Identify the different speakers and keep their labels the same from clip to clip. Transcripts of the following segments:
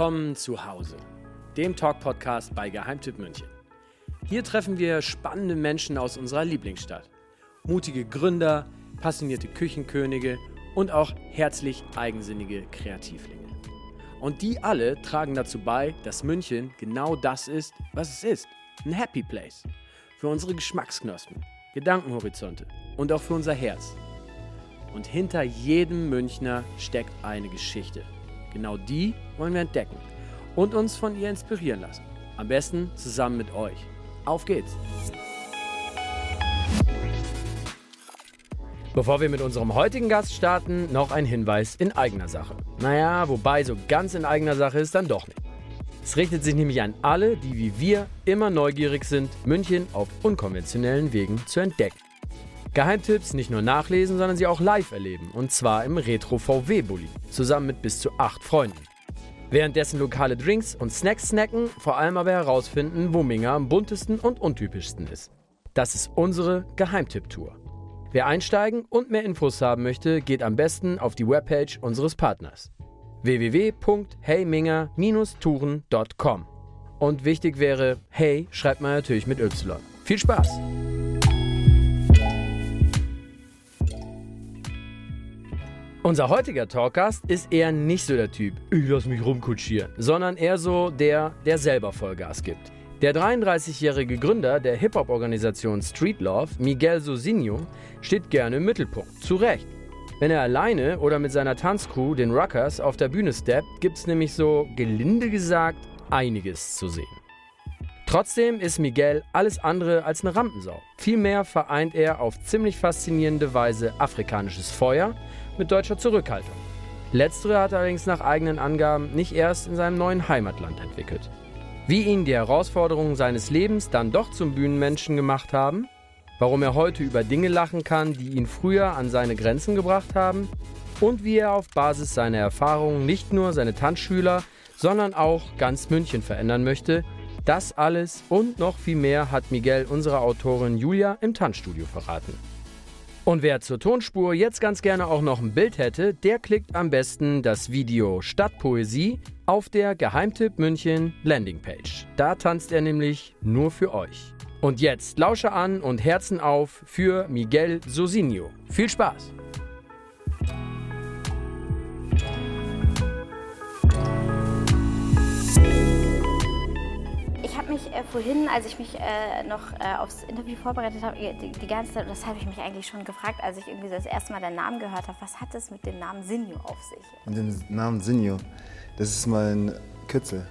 Speaker 1: Willkommen zu Hause, dem Talk-Podcast bei Geheimtipp München. Hier treffen wir spannende Menschen aus unserer Lieblingsstadt. Mutige Gründer, passionierte Küchenkönige und auch herzlich eigensinnige Kreativlinge. Und die alle tragen dazu bei, dass München genau das ist, was es ist. Ein Happy Place. Für unsere Geschmacksknospen, Gedankenhorizonte und auch für unser Herz. Und hinter jedem Münchner steckt eine Geschichte. Genau die wollen wir entdecken und uns von ihr inspirieren lassen. Am besten zusammen mit euch. Auf geht's! Bevor wir mit unserem heutigen Gast starten, noch ein Hinweis in eigener Sache. Naja, wobei so ganz in eigener Sache ist dann doch nicht. Es richtet sich nämlich an alle, die wie wir immer neugierig sind, München auf unkonventionellen Wegen zu entdecken. Geheimtipps nicht nur nachlesen, sondern sie auch live erleben. Und zwar im Retro VW-Bulli, zusammen mit bis zu acht Freunden. Währenddessen lokale Drinks und Snacks snacken, vor allem aber herausfinden, wo Minga am buntesten und untypischsten ist. Das ist unsere Geheimtipp-Tour. Wer einsteigen und mehr Infos haben möchte, geht am besten auf die Webpage unseres Partners www.heyminger-touren.com. Und wichtig wäre, hey schreibt man natürlich mit Y. Viel Spaß! Unser heutiger Talkgast ist eher nicht so der Typ, ich lass mich rumkutschieren, sondern eher so der, der selber Vollgas gibt. Der 33-jährige Gründer der Hip-Hop-Organisation Street Love, Miguel Sosinho, steht gerne im Mittelpunkt. Zu Recht. Wenn er alleine oder mit seiner Tanzcrew, den Ruckers, auf der Bühne steppt, gibt's nämlich so, gelinde gesagt, einiges zu sehen. Trotzdem ist Miguel alles andere als eine Rampensau. Vielmehr vereint er auf ziemlich faszinierende Weise afrikanisches Feuer mit deutscher Zurückhaltung. Letztere hat er allerdings nach eigenen Angaben nicht erst in seinem neuen Heimatland entwickelt. Wie ihn die Herausforderungen seines Lebens dann doch zum Bühnenmenschen gemacht haben, warum er heute über Dinge lachen kann, die ihn früher an seine Grenzen gebracht haben und wie er auf Basis seiner Erfahrungen nicht nur seine Tanzschüler, sondern auch ganz München verändern möchte, das alles und noch viel mehr hat Miguel unserer Autorin Julia im Tanzstudio verraten. Und wer zur Tonspur jetzt ganz gerne auch noch ein Bild hätte, der klickt am besten das Video Stadtpoesie auf der Geheimtipp München Landingpage. Da tanzt er nämlich nur für euch. Und jetzt lausche an und Herzen auf für Miguel Sosinho. Viel Spaß!
Speaker 2: Mich äh, vorhin, als ich mich äh, noch äh, aufs Interview vorbereitet habe, die, die, ganze Zeit, das habe ich mich eigentlich schon gefragt, als ich irgendwie das erste Mal den Namen gehört habe, was hat es mit dem Namen Sinjo auf sich?
Speaker 3: Mit dem Namen Sinjo, das ist mein Kürzel. Mhm.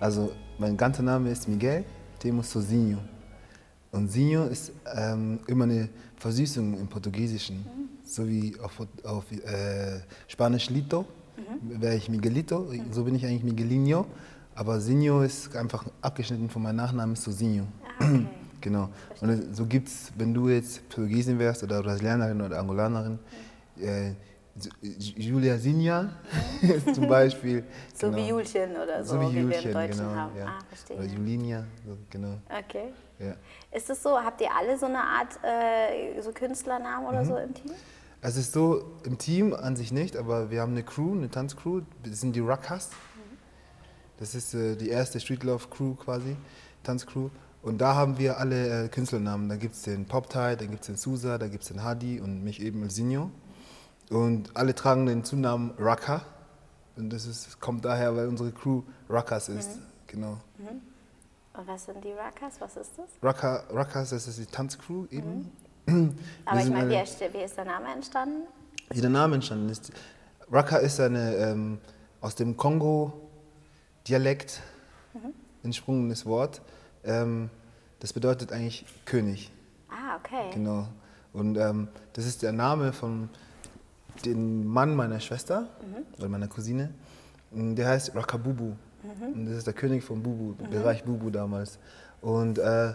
Speaker 3: Also mein ganzer Name ist Miguel Temos Sozinho. Und Sinho ist ähm, immer eine Versüßung im Portugiesischen, mhm. so wie auf, auf äh, Spanisch Lito, mhm. wäre ich Miguelito, so bin ich eigentlich Miguelinho. Aber Sinjo ist einfach abgeschnitten von meinem Nachnamen, ist so Sinjo. Ah, okay. genau. Und so gibt es, wenn du jetzt Portugiesin wärst oder Brasilianerin oder Angolanerin, äh, Julia Sinja zum Beispiel.
Speaker 2: so genau. wie Julchen oder so,
Speaker 3: so wie, Julchen,
Speaker 2: wie wir im Deutschen
Speaker 3: genau,
Speaker 2: haben.
Speaker 3: Ja.
Speaker 2: Ah, verstehe.
Speaker 3: Oder Julinia, so, genau.
Speaker 2: Okay.
Speaker 3: Ja.
Speaker 2: Ist es so, habt ihr alle so eine Art äh, so Künstlernamen oder mhm. so im Team?
Speaker 3: Es ist so, im Team an sich nicht, aber wir haben eine Crew, eine Tanzcrew, das sind die Ruckers. Das ist äh, die erste Streetlove Crew quasi, Tanzcrew. Und da haben wir alle äh, Künstlernamen. Da gibt es den Poptide, dann gibt es den Susa, da gibt es den Hadi und mich eben Sinjo. Und alle tragen den Zunamen Raka. Und das ist, kommt daher, weil unsere Crew Rakas ist. Mhm. Genau.
Speaker 2: Mhm. Und was sind die Rakas? Was ist das?
Speaker 3: Raka, Rakas, das ist die Tanzcrew eben.
Speaker 2: Mhm. Aber ich meine, wie, wie, ist der Name entstanden?
Speaker 3: Wie der Name entstanden ist. Raka ist eine ähm, aus dem Kongo Dialekt, mhm. entsprungenes Wort. Ähm, das bedeutet eigentlich König.
Speaker 2: Ah, okay.
Speaker 3: Genau. Und ähm, das ist der Name von dem Mann meiner Schwester mhm. oder meiner Cousine. Der heißt Rakabubu. Mhm. Und das ist der König von Bubu, mhm. Bereich Bubu damals. Und äh,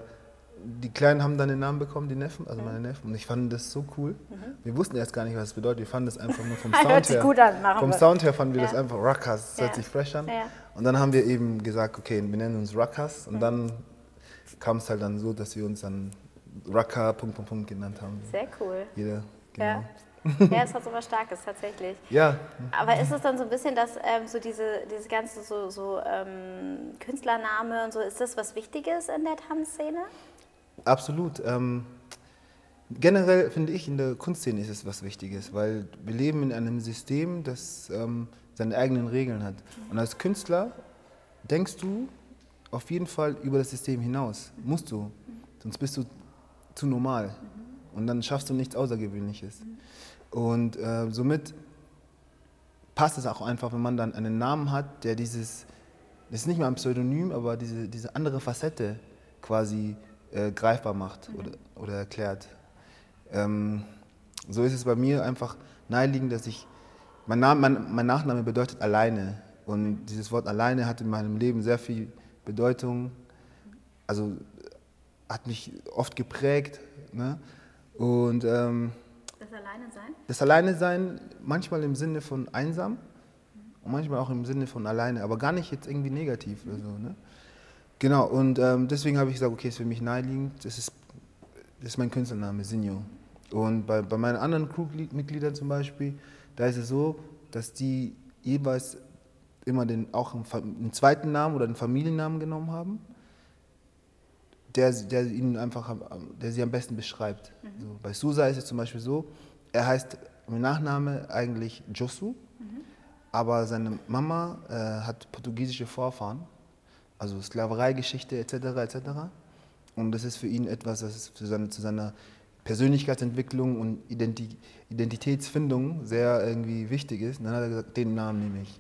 Speaker 3: die Kleinen haben dann den Namen bekommen, die Neffen, also meine Neffen. Und ich fand das so cool. Mhm. Wir wussten erst gar nicht, was es bedeutet. Wir fanden das einfach nur vom Sound
Speaker 2: hört her. Gut an,
Speaker 3: vom
Speaker 2: wir.
Speaker 3: Sound her fanden wir ja. das einfach Ruckas. Das ja. hört sich fresh an. Ja. Und dann haben wir eben gesagt, okay, wir nennen uns Ruckas. Und mhm. dann kam es halt dann so, dass wir uns dann Rucker Punkt, Punkt, Punkt genannt haben.
Speaker 2: Sehr cool.
Speaker 3: Jeder, genau.
Speaker 2: Ja. Ja, es hat so was Starkes tatsächlich.
Speaker 3: Ja.
Speaker 2: Aber ist es dann so ein bisschen, dass ähm, so diese, dieses ganze so, so ähm, Künstlername und so, ist das was Wichtiges in der Tanzszene?
Speaker 3: Absolut. Ähm, generell finde ich, in der Kunstszene ist es was Wichtiges, weil wir leben in einem System, das ähm, seine eigenen Regeln hat. Und als Künstler denkst du auf jeden Fall über das System hinaus. Musst du. Sonst bist du zu normal. Und dann schaffst du nichts Außergewöhnliches. Und äh, somit passt es auch einfach, wenn man dann einen Namen hat, der dieses, das ist nicht mehr ein Pseudonym, aber diese, diese andere Facette quasi äh, greifbar macht oder, oder erklärt. Ähm, so ist es bei mir einfach naheliegend, dass ich, mein, Name, mein, mein Nachname bedeutet alleine. Und dieses Wort alleine hat in meinem Leben sehr viel Bedeutung, also hat mich oft geprägt. Ne? Und ähm,
Speaker 2: Das Alleine sein?
Speaker 3: das Alleine sein, manchmal im Sinne von einsam und manchmal auch im Sinne von alleine, aber gar nicht jetzt irgendwie negativ oder so. Ne? Genau, und ähm, deswegen habe ich gesagt, okay, ist für mich naheliegend, das ist, das ist mein Künstlername, Sinjo. Und bei, bei meinen anderen Crewmitgliedern zum Beispiel, da ist es so, dass die jeweils immer den, auch einen, einen zweiten Namen oder einen Familiennamen genommen haben, der, der ihnen einfach, der sie am besten beschreibt. So, bei Susa ist es zum Beispiel so, er heißt mit Nachname eigentlich Josu, aber seine Mama äh, hat portugiesische Vorfahren, also Sklavereigeschichte etc. etc. Und das ist für ihn etwas, das für seine, zu seiner Persönlichkeitsentwicklung und Identi Identitätsfindung sehr irgendwie wichtig ist. Und dann hat er gesagt, den Namen nehme ich.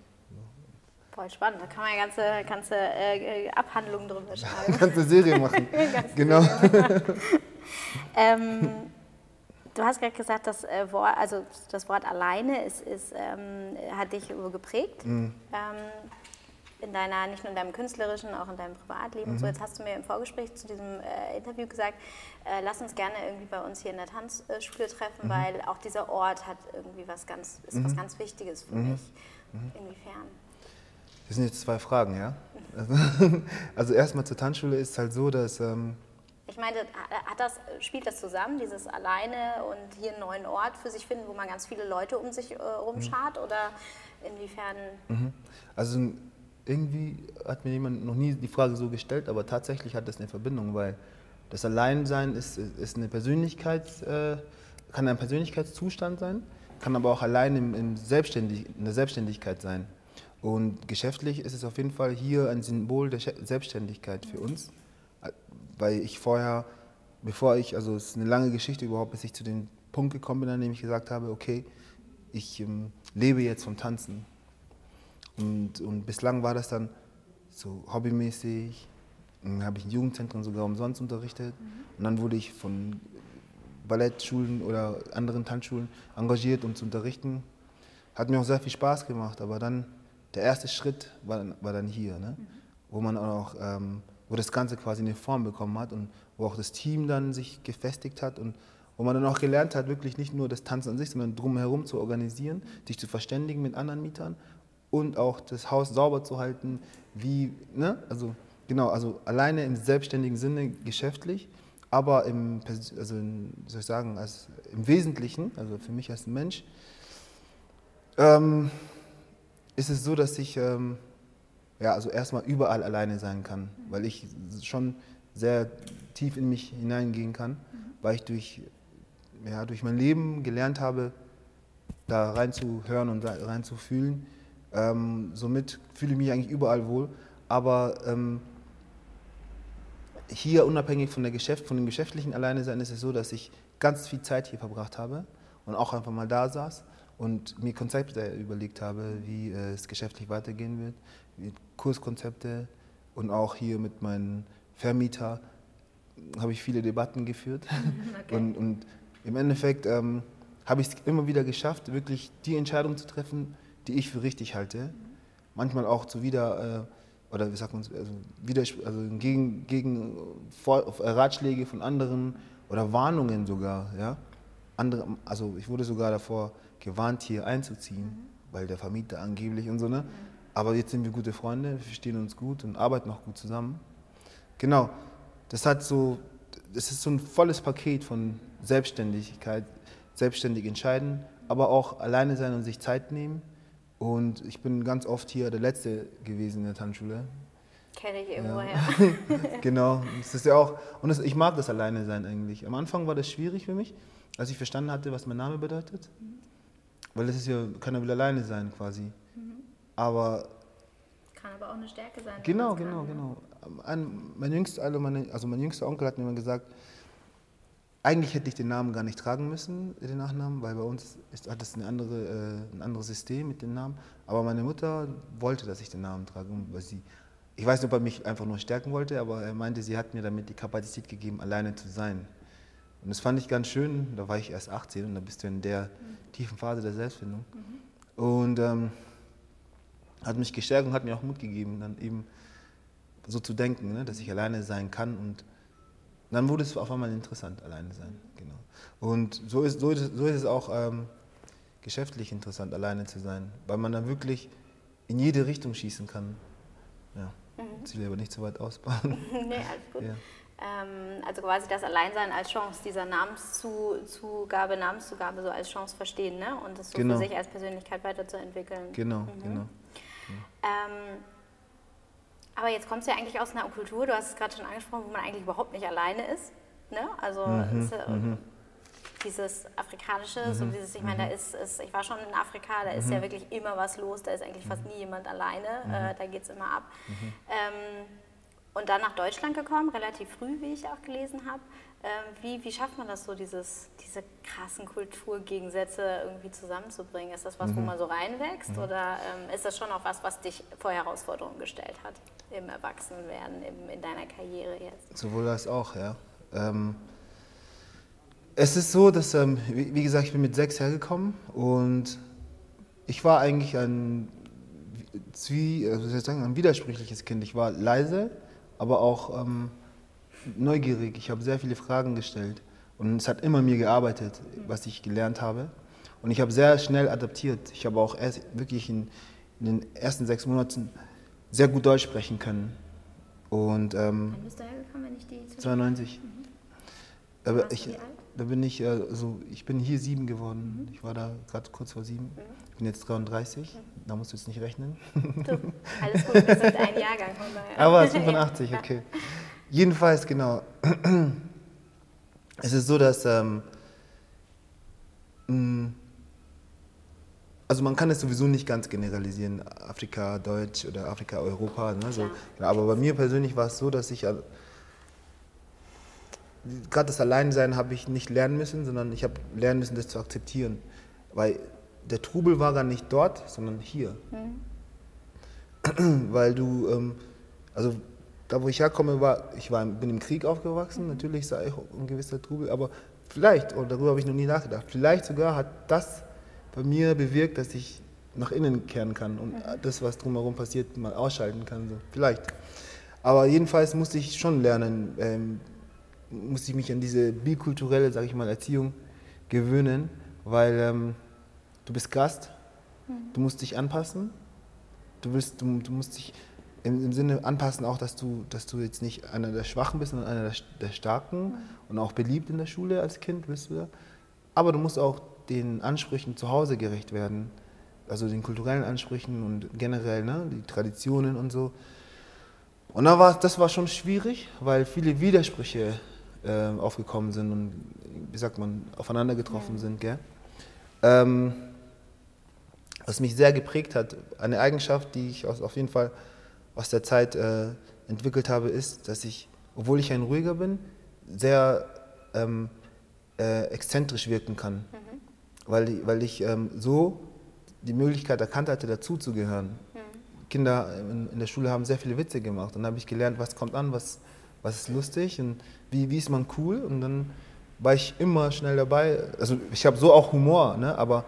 Speaker 2: Voll spannend, da kann man ja ganze, ganze äh, Abhandlungen drüber schreiben.
Speaker 3: Ganze Serie machen. genau.
Speaker 2: ähm, du hast gerade gesagt, das, äh, Wort, also das Wort alleine ist, ist, ähm, hat dich geprägt. Ähm, in deiner, nicht nur in deinem künstlerischen, auch in deinem Privatleben. und So, jetzt hast du mir im Vorgespräch zu diesem äh, Interview gesagt, äh, lass uns gerne irgendwie bei uns hier in der Tanzschule treffen, weil auch dieser Ort hat irgendwie was ganz, ist was ganz Wichtiges für mich. Inwiefern?
Speaker 3: Das sind jetzt zwei Fragen, ja? Also, also erstmal zur Tanzschule ist es halt so, dass ähm,
Speaker 2: Ich meine, hat das, spielt das zusammen, dieses Alleine und hier einen neuen Ort für sich finden, wo man ganz viele Leute um sich äh, rumschart? Oder inwiefern?
Speaker 3: Also irgendwie hat mir jemand noch nie die Frage so gestellt, aber tatsächlich hat das eine Verbindung, weil das Alleinsein ist, ist eine Persönlichkeits, äh, kann ein Persönlichkeitszustand sein, kann aber auch allein im, im Selbstständig, in der Selbstständigkeit sein. Und geschäftlich ist es auf jeden Fall hier ein Symbol der Selbstständigkeit für uns, weil ich vorher, bevor ich, also es ist eine lange Geschichte überhaupt, bis ich zu dem Punkt gekommen bin, an dem ich gesagt habe, okay, ich ähm, lebe jetzt vom Tanzen. Und, und bislang war das dann so hobbymäßig. Dann habe ich in Jugendzentren sogar umsonst unterrichtet. Und dann wurde ich von Ballettschulen oder anderen Tanzschulen engagiert, um zu unterrichten. Hat mir auch sehr viel Spaß gemacht. Aber dann, der erste Schritt war, dann- war dann hier, ne? wo man auch, ähm, wo das Ganze quasi eine Form bekommen hat und wo auch das Team dann sich gefestigt hat und wo man dann auch gelernt hat, wirklich nicht nur das Tanzen an sich, sondern drumherum zu organisieren, sich zu verständigen mit anderen Mietern und auch das Haus sauber zu halten, wie, ne? Also genau, also alleine im selbstständigen Sinne geschäftlich, aber im, also in, soll ich sagen, als, im Wesentlichen, also für mich als Mensch, ähm, ist es so, dass ich ähm, ja, also erstmal überall alleine sein kann, weil ich schon sehr tief in mich hineingehen kann, weil ich durch, ja, durch mein Leben gelernt habe, da reinzuhören und reinzufühlen. Ähm, somit fühle ich mich eigentlich überall wohl. Aber ähm, hier unabhängig von, der Geschäft, von dem geschäftlichen Alleine sein ist es so, dass ich ganz viel Zeit hier verbracht habe und auch einfach mal da saß und mir Konzepte überlegt habe, wie äh, es geschäftlich weitergehen wird, wie Kurskonzepte und auch hier mit meinem Vermieter habe ich viele Debatten geführt und, und im Endeffekt ähm, habe ich es immer wieder geschafft, wirklich die Entscheidung zu treffen, die ich für richtig halte. Manchmal auch zu wieder, äh, oder wie sagt man, also, also gegen, gegen Vor- äh, Ratschläge von anderen oder Warnungen sogar. Ja? Andere, also ich wurde sogar davor gewarnt, hier einzuziehen, weil der Vermieter angeblich und so. Ne? Aber jetzt sind wir gute Freunde, wir verstehen uns gut und arbeiten auch gut zusammen. Genau, das hat so, das ist so ein volles Paket von Selbstständigkeit, selbstständig entscheiden, aber auch alleine sein und sich Zeit nehmen. Und ich bin ganz oft hier der Letzte gewesen in der Tanzschule.
Speaker 2: Kenne ich irgendwo
Speaker 3: Ja.
Speaker 2: her.
Speaker 3: genau, das ist ja auch, und das, ich mag das alleine sein eigentlich. Am Anfang war das schwierig für mich, als ich verstanden hatte, was mein Name bedeutet. Weil das ist ja, kann ja will alleine sein quasi. Aber
Speaker 2: Kann aber auch eine Stärke sein.
Speaker 3: Genau, genau,
Speaker 2: ne?
Speaker 3: genau. Ein, mein, jüngster, also meine, also mein jüngster Onkel hat mir immer gesagt, eigentlich hätte ich den Namen gar nicht tragen müssen, den Nachnamen, weil bei uns ist, hat es eine andere, äh, ein anderes System mit dem Namen. Aber meine Mutter wollte, dass ich den Namen trage, weil sie, ich weiß nicht, ob er mich einfach nur stärken wollte, aber er meinte, sie hat mir damit die Kapazität gegeben, alleine zu sein. Und das fand ich ganz schön, da war ich erst 18 und da bist du in der tiefen Phase der Selbstfindung. Und ähm, hat mich gestärkt und hat mir auch Mut gegeben, dann eben so zu denken, ne, dass ich alleine sein kann. Und dann wurde es auf einmal interessant, alleine sein. Genau. Und so ist, so ist, es- so ist es auch ähm, geschäftlich interessant, alleine zu sein, weil man dann wirklich in jede Richtung schießen kann. Ja. Ich will aber nicht so weit ausbauen.
Speaker 2: nee, alles gut.
Speaker 3: Ja.
Speaker 2: Ähm, also quasi das Alleinsein als Chance, dieser Namenszugabe, Namenszugabe so als Chance verstehen ne? und das so
Speaker 3: Genau.
Speaker 2: für sich als Persönlichkeit weiterzuentwickeln.
Speaker 3: Genau, genau.
Speaker 2: Ähm, aber jetzt kommst du ja eigentlich aus einer Kultur, du hast es gerade schon angesprochen, wo man eigentlich überhaupt nicht alleine ist. Ne? Also
Speaker 3: Mhm,
Speaker 2: ist, äh, dieses Afrikanische, so dieses, ich
Speaker 3: mhm.
Speaker 2: meine, da ist, ist, ich war schon in Afrika, da ist ja wirklich immer was los, da ist eigentlich fast
Speaker 3: Mhm.
Speaker 2: nie jemand alleine, äh, da geht es immer ab. Ähm, und dann nach Deutschland gekommen, relativ früh, wie ich auch gelesen habe. Ähm, wie, wie schafft man das so, dieses, diese krassen Kulturgegensätze irgendwie zusammenzubringen? Ist das was,
Speaker 3: Mhm.
Speaker 2: wo man so reinwächst oder ähm, ist das schon auch was, was dich vor Herausforderungen gestellt hat im Erwachsenenwerden, im, in deiner Karriere jetzt?
Speaker 3: Sowohl als auch, ja. Ähm, es ist so, dass, ähm, wie, wie gesagt, ich bin mit sechs hergekommen und ich war eigentlich ein, Zwie, wie soll ich sagen, ein widersprüchliches Kind. Ich war leise, aber auch ähm, neugierig. Ich habe sehr viele Fragen gestellt und es hat immer mir gearbeitet, was ich gelernt habe. Und ich habe sehr schnell adaptiert. Ich habe auch erst wirklich in, in den ersten sechs Monaten sehr gut Deutsch sprechen können. Und ähm,
Speaker 2: Wann bist du hergekommen, wenn ich die zu
Speaker 3: 92.
Speaker 2: Warst
Speaker 3: Aber ich,
Speaker 2: wie alt?
Speaker 3: da bin ich, äh, so, ich bin hier sieben geworden. Ich war da gerade kurz vor sieben. Ich bin jetzt 33. Da musst du jetzt nicht rechnen.
Speaker 2: Du, alles gut, wir sind ein Jahrgang.
Speaker 3: Aber 85, okay. Jedenfalls, genau. Es ist so, dass. Ähm, mh, also man kann es sowieso nicht ganz generalisieren, Afrika, Deutsch oder Afrika, Europa. Ne? So, ja, aber bei mir persönlich war es so, dass ich äh, gerade das Alleinsein habe ich nicht lernen müssen, sondern ich habe lernen müssen, das zu akzeptieren. Weil der Trubel war gar nicht dort, sondern hier. Weil du, ähm, also da wo ich herkomme, war, ich war, bin im Krieg aufgewachsen, natürlich sei ich ein gewisser Trubel, aber vielleicht, und darüber habe ich noch nie nachgedacht, vielleicht sogar hat das bei mir bewirkt, dass ich nach innen kehren kann und das, was drumherum passiert, mal ausschalten kann. So. Vielleicht. Aber jedenfalls musste ich schon lernen, ähm, musste ich mich an diese bikulturelle, sage ich mal, Erziehung gewöhnen, weil ähm, du bist Gast, du musst dich anpassen, du, willst, du, du musst dich im, im Sinne anpassen auch, dass du, dass du jetzt nicht einer der Schwachen bist, sondern einer der, der Starken und auch beliebt in der Schule als Kind bist du. Aber du musst auch den Ansprüchen zu Hause gerecht werden, also den kulturellen Ansprüchen und generell ne, die Traditionen und so. Und da war, das war schon schwierig, weil viele Widersprüche äh, aufgekommen sind und, wie sagt man, aufeinander getroffen sind. Gell? Ähm, was mich sehr geprägt hat, eine Eigenschaft, die ich aus, auf jeden Fall aus der Zeit äh, entwickelt habe, ist, dass ich, obwohl ich ein ruhiger bin, sehr ähm, äh, exzentrisch wirken kann. Weil, ich- weil ich ähm, so die Möglichkeit erkannt hatte, dazuzugehören. Kinder in, in der Schule haben sehr viele Witze gemacht und dann habe ich gelernt, was kommt an, was, was ist lustig und wie, wie ist man cool und dann war ich immer schnell dabei. Also ich habe so auch Humor, ne? aber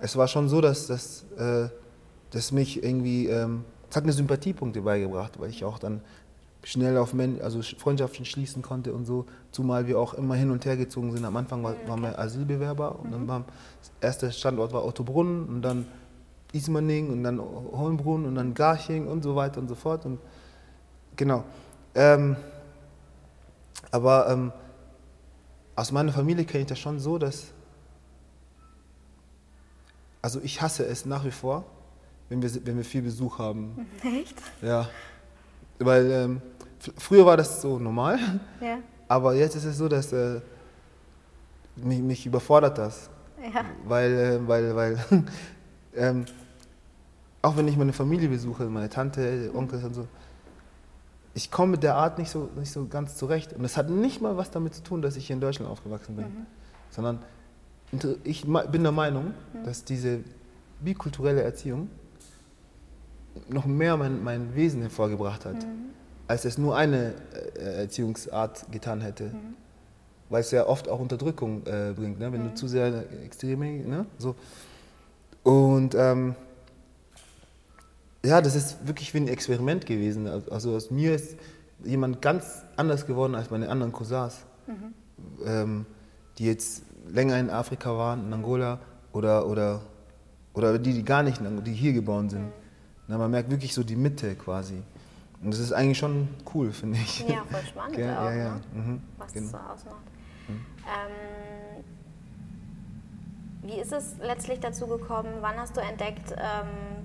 Speaker 3: es war schon so, dass das äh, dass mich irgendwie, ähm, es hat mir Sympathiepunkte beigebracht, weil ich auch dann schnell auf Men also Freundschaften schließen konnte und so, zumal wir auch immer hin und her gezogen sind. Am Anfang war, waren wir Asylbewerber und dann war das erste Standort war Ottobrunn und dann Ismaning und dann Hohenbrunn und dann Garching und so weiter und so fort. Und genau. Ähm, aber ähm, aus meiner Familie kenne ich das schon so, dass Also ich hasse es nach wie vor, wenn wir, wenn wir viel Besuch haben.
Speaker 2: Echt?
Speaker 3: Ja. Weil ähm, früher war das so normal,
Speaker 2: Ja.
Speaker 3: aber jetzt ist es so, dass äh, mich, mich überfordert das.
Speaker 2: Ja.
Speaker 3: Weil, äh, weil, weil ähm, auch wenn ich meine Familie besuche, meine Tante, Onkel und so, ich komme mit der Art nicht so, nicht so ganz zurecht. Und es hat nicht mal was damit zu tun, dass ich hier in Deutschland aufgewachsen bin, sondern inter- ich bin der Meinung, dass diese bikulturelle Erziehung noch mehr mein, mein Wesen hervorgebracht hat, als es nur eine äh, Erziehungsart getan hätte. Weil es ja oft auch Unterdrückung äh, bringt, ne? wenn du zu sehr extreme, ne? so. Und ähm, ja, das ist wirklich wie ein Experiment gewesen. Also aus mir ist jemand ganz anders geworden als meine anderen Cousins, ähm, die jetzt länger in Afrika waren, in Angola oder, oder, oder die, die gar nicht, in Angola, die hier geboren sind. Na, man merkt wirklich so die Mitte quasi. Und das ist eigentlich schon cool, finde ich.
Speaker 2: Ja, voll spannend
Speaker 3: Gell?
Speaker 2: auch,
Speaker 3: ja, ja.
Speaker 2: ne?
Speaker 3: Mhm.
Speaker 2: was
Speaker 3: genau.
Speaker 2: das so ausmacht. Ähm, wie ist es letztlich dazu gekommen? Wann hast du entdeckt, ähm,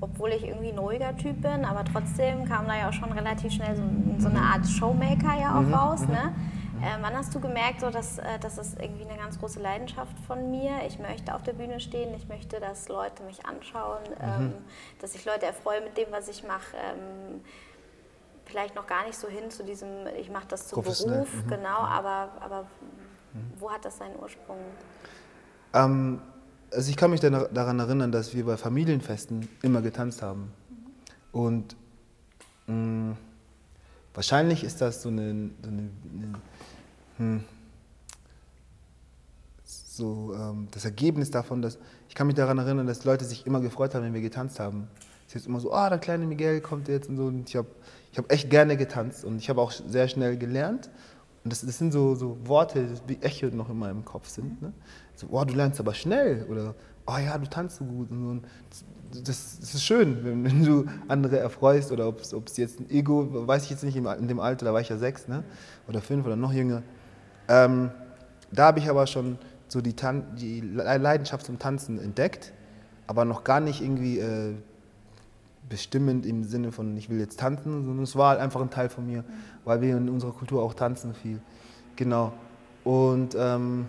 Speaker 2: obwohl ich irgendwie ein ruhiger Typ bin, aber trotzdem kam da ja auch schon relativ schnell so, so eine Art Showmaker ja auch raus. Ne? Ähm, wann hast du gemerkt, so, dass äh, das ist irgendwie eine ganz große Leidenschaft von mir? Ich möchte auf der Bühne stehen, ich möchte, dass Leute mich anschauen, ähm, dass ich Leute erfreue mit dem, was ich mache. Ähm, vielleicht noch gar nicht so hin zu diesem, ich mache das zum
Speaker 3: Professionell,
Speaker 2: Beruf, genau, aber, aber wo hat das seinen Ursprung?
Speaker 3: Ähm, also ich kann mich daran erinnern, dass wir bei Familienfesten immer getanzt haben. Und mh, wahrscheinlich ist das so eine, so, eine, eine hm, so ähm, das Ergebnis davon, dass ich kann mich daran erinnern, dass Leute sich immer gefreut haben, wenn wir getanzt haben. Es ist immer so, ah, der kleine Miguel kommt jetzt und so. Und ich habe ich hab echt gerne getanzt und ich habe auch sehr schnell gelernt. Und das, das sind so, so Worte, die Echo noch in meinem Kopf sind. Ne? So, oh, du lernst aber schnell. Oder, oh ja, du tanzt so gut. Und das, das ist schön, wenn, wenn du andere erfreust. Oder ob es jetzt ein Ego, weiß ich jetzt nicht, in dem Alter, da war ich ja sechs ne? oder fünf oder noch jünger. Ähm, da habe ich aber schon so die, Tan die Le- Leidenschaft zum Tanzen entdeckt, aber noch gar nicht irgendwie äh, bestimmend im Sinne von, ich will jetzt tanzen, sondern es war halt einfach ein Teil von mir, weil wir in unserer Kultur auch tanzen viel. Genau. Und ähm,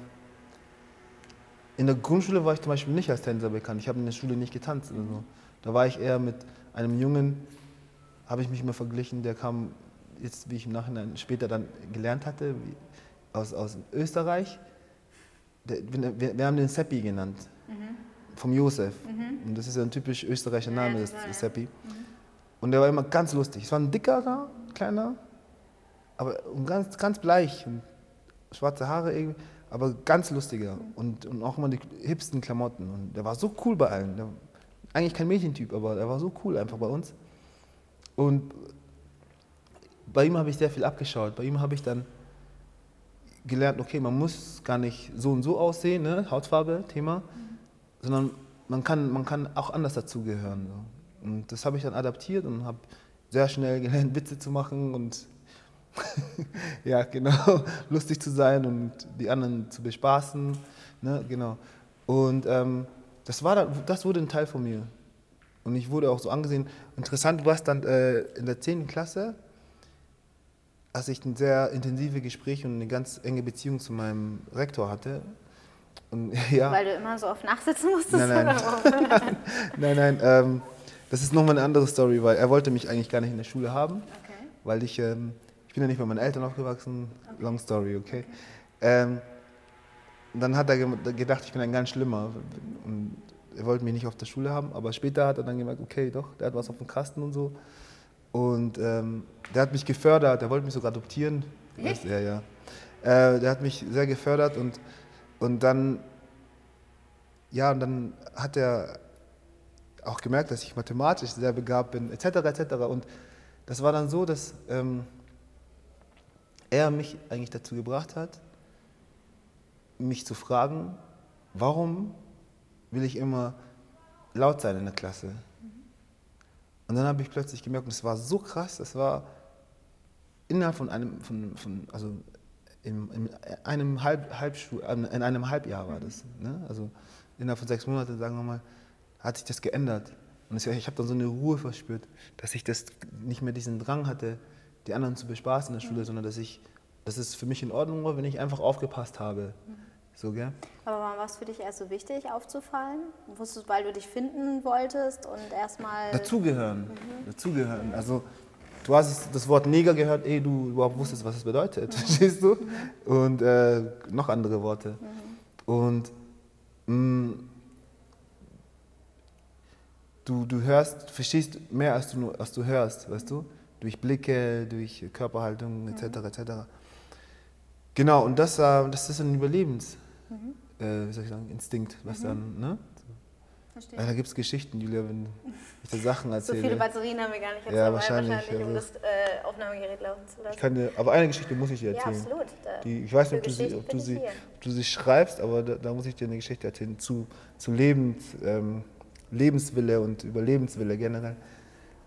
Speaker 3: in der Grundschule war ich zum Beispiel nicht als Tänzer bekannt. Ich habe in der Schule nicht getanzt oder so. Da war ich eher mit einem Jungen, habe ich mich immer verglichen, der kam jetzt, wie ich im Nachhinein später dann gelernt hatte, aus, aus Österreich. Der, wir, wir haben den Seppi genannt, vom Josef. Und das ist ja ein typisch österreichischer Name, das Seppi. Und der war immer ganz lustig. Es war ein dickerer, kleiner, aber ganz, ganz bleich und schwarze Haare irgendwie, aber ganz lustiger und, und auch immer die hipsten Klamotten. Und der war so cool bei allen. Der, eigentlich kein Mädchentyp, aber er war so cool einfach bei uns. Und bei ihm habe ich sehr viel abgeschaut. Bei ihm habe ich dann gelernt, okay, man muss gar nicht so und so aussehen, ne? Hautfarbe, Thema, sondern man kann, man kann auch anders dazugehören. So. Und das habe ich dann adaptiert und habe sehr schnell gelernt, Witze zu machen und ja, genau, lustig zu sein und die anderen zu bespaßen. Ne? Genau. Und ähm, das, war dann, das wurde ein Teil von mir. Und ich wurde auch so angesehen. Interessant war es dann äh, in der 10. Klasse, als ich ein sehr intensive Gespräch und eine ganz enge Beziehung zu meinem Rektor hatte. Und, ja,
Speaker 2: Weil du immer so oft nachsitzen musstest?
Speaker 3: Nein, nein.
Speaker 2: Oder warum?
Speaker 3: nein, nein, ähm, das ist nochmal eine andere Story, weil er wollte mich eigentlich gar nicht in der Schule haben,
Speaker 2: Okay.
Speaker 3: weil ich, ähm, ich bin ja nicht bei meinen Eltern aufgewachsen, long story, okay. Ähm, und dann hat er ge- gedacht, ich bin ein ganz Schlimmer und er wollte mich nicht auf der Schule haben, aber später hat er dann gemerkt, okay, doch, der hat was auf dem Kasten und so. Und ähm, der hat mich gefördert, der wollte mich sogar adoptieren.
Speaker 2: Echt?
Speaker 3: Ja, ja. Äh, der hat mich sehr gefördert und, und dann, ja, und dann hat er auch gemerkt, dass ich mathematisch sehr begabt bin, etc., etc. Und das war dann so, dass ähm, er mich eigentlich dazu gebracht hat, mich zu fragen, warum will ich immer laut sein in der Klasse? Und dann habe ich plötzlich gemerkt, und es war so krass, das war innerhalb von einem, von, von, also in, in einem Halb, Halbschul, in einem Halbjahr war das. Ne? Also innerhalb von sechs Monaten, sagen wir mal, hat sich das geändert. Und ich, habe dann so eine Ruhe verspürt, dass ich das nicht mehr diesen Drang hatte, die anderen zu bespaßen in der Schule, sondern dass ich, dass es für mich in Ordnung war, wenn ich einfach aufgepasst habe. So, gell?
Speaker 2: Aber war es für dich erst so wichtig, aufzufallen? Wusstest, weil du dich finden wolltest und erstmal.
Speaker 3: Dazugehören. Dazugehören. Also, du hast das Wort Neger gehört, ehe du überhaupt wusstest, was es bedeutet. Verstehst du? Und äh, noch andere Worte. Und mh, du, du hörst, verstehst mehr, als du, als du hörst, weißt du? Durch Blicke, durch Körperhaltung, etc. etc. Genau, und das, das ist ein Überlebens, äh, wie soll ich sagen, Instinkt, was dann, ne?
Speaker 2: Verstehe.
Speaker 3: Ja, da gibt es Geschichten, Julia, wenn ich dir Sachen
Speaker 2: So
Speaker 3: erzähle.
Speaker 2: viele Batterien haben wir gar nicht jetzt
Speaker 3: Ja,
Speaker 2: dabei,
Speaker 3: wahrscheinlich,
Speaker 2: wahrscheinlich, um
Speaker 3: also-
Speaker 2: das äh, Aufnahmegerät laufen zu lassen.
Speaker 3: Kann aber eine Geschichte muss ich dir
Speaker 2: ja,
Speaker 3: erzählen.
Speaker 2: absolut. Da-
Speaker 3: Die, ich weiß nicht, ob du, sie, ob, du sie, ob du sie schreibst, aber da, da muss ich dir eine Geschichte erzählen zu, zu Lebens, ähm, Lebenswille und Überlebenswille generell.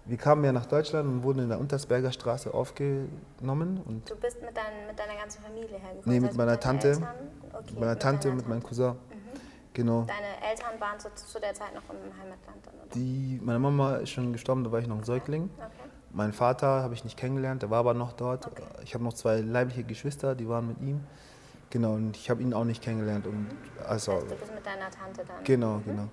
Speaker 3: Wir kamen ja nach Deutschland und wurden in der Untersberger Straße aufgenommen und
Speaker 2: Du bist mit, dein, mit deiner ganzen Familie hergekommen?
Speaker 3: Nee, mit
Speaker 2: das heißt,
Speaker 3: meiner
Speaker 2: deinen
Speaker 3: Tante.
Speaker 2: Okay,
Speaker 3: mit meiner Tante,
Speaker 2: deiner
Speaker 3: mit meinem
Speaker 2: Tante.
Speaker 3: Cousin. Genau.
Speaker 2: Deine Eltern waren zu, zu der Zeit noch im Heimatland dann, oder?
Speaker 3: Die, meine Mama ist schon gestorben, da war ich noch ein Säugling.
Speaker 2: Okay.
Speaker 3: Meinen Vater habe ich nicht kennengelernt, der war aber noch dort.
Speaker 2: Okay.
Speaker 3: Ich habe noch zwei leibliche Geschwister, die waren mit ihm. Genau, und ich habe ihn auch nicht kennengelernt. Und also,
Speaker 2: Also du bist mit deiner Tante dann
Speaker 3: genau,
Speaker 2: mhm.
Speaker 3: genau.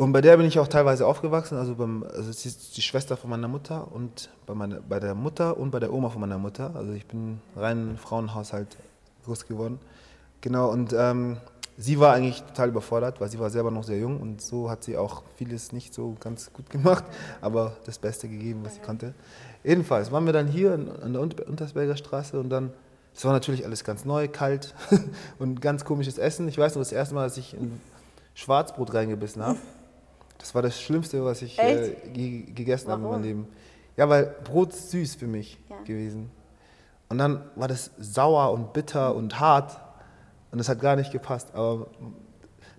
Speaker 3: Und bei der bin ich auch teilweise aufgewachsen, also, beim, also sie ist die Schwester von meiner Mutter und bei, meiner, bei der Mutter und bei der Oma von meiner Mutter. Also ich bin rein Frauenhaushalt groß geworden. Genau, und ähm, sie war eigentlich total überfordert, weil sie war selber noch sehr jung und so hat sie auch vieles nicht so ganz gut gemacht, aber das Beste gegeben, was sie konnte. Jedenfalls waren wir dann hier an der Unter- Untersberger Straße und dann, es war natürlich alles ganz neu, kalt und ganz komisches Essen. Ich weiß noch, das erste Mal, dass ich in Schwarzbrot reingebissen habe. Das war das Schlimmste, was ich äh, ge gegessen habe in
Speaker 2: Warum?
Speaker 3: meinem Leben. Ja, weil Brot ist süß für mich
Speaker 2: Ja.
Speaker 3: gewesen. Und dann war das sauer und bitter und hart und das hat gar nicht gepasst. Aber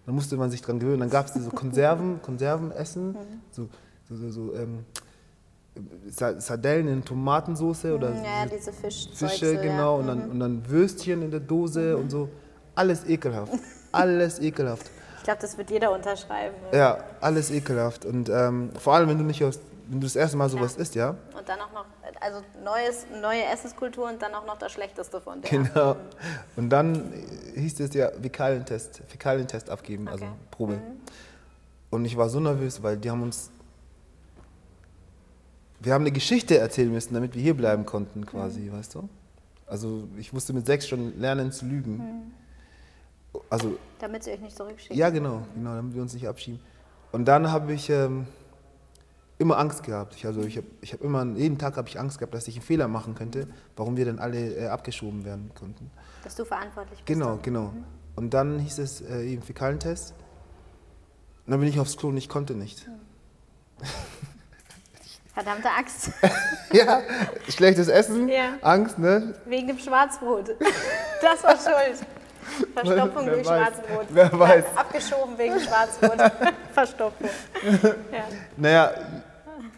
Speaker 3: dann musste man sich dran gewöhnen. Dann gab es diese Konserven, Konservenessen, so, so, so, so ähm, Sa- Sardellen in Tomatensauce oder
Speaker 2: Mhm, Ja,
Speaker 3: diese
Speaker 2: diese Fisch
Speaker 3: Fische, genau, und, dann, und dann Würstchen in der Dose und so. Alles ekelhaft. Alles ekelhaft.
Speaker 2: Ich glaube, das wird jeder unterschreiben.
Speaker 3: Ja, alles ekelhaft. Und ähm, vor allem, wenn du nicht aus, wenn du das erste Mal sowas isst, ja?
Speaker 2: Und dann auch noch, also neues, neue Essenskultur und dann auch noch das Schlechteste von der.
Speaker 3: Genau. Und dann hieß es ja Fäkalientest, Fäkalientest abgeben, also
Speaker 2: Okay.
Speaker 3: Probe. Und ich war so nervös, weil die haben uns, wir haben eine Geschichte erzählen müssen, damit wir hier bleiben konnten, quasi, weißt du? Also ich musste mit sechs schon lernen zu lügen. Also
Speaker 2: Damit sie euch nicht zurückschicken.
Speaker 3: Ja, genau, genau, damit wir uns nicht abschieben. Und dann habe ich ähm, immer Angst gehabt. Ich, also ich habe ich hab immer, jeden Tag habe ich Angst gehabt, dass ich einen Fehler machen könnte, warum wir dann alle äh, abgeschoben werden konnten.
Speaker 2: Dass du verantwortlich bist.
Speaker 3: Genau,
Speaker 2: dann.
Speaker 3: genau. Und dann hieß es äh, eben Fäkalentest. Und dann bin ich aufs Klo und ich konnte nicht.
Speaker 2: Verdammte Axt.
Speaker 3: ja, schlechtes Essen,
Speaker 2: Ja.
Speaker 3: Angst, ne?
Speaker 2: Wegen dem Schwarzbrot. Das war schuld. Verstopfung
Speaker 3: Wer
Speaker 2: durch
Speaker 3: weiß.
Speaker 2: Schwarzbrot.
Speaker 3: Wer weiß.
Speaker 2: Abgeschoben wegen Schwarzbrot. Verstopfung. Ja.
Speaker 3: Naja,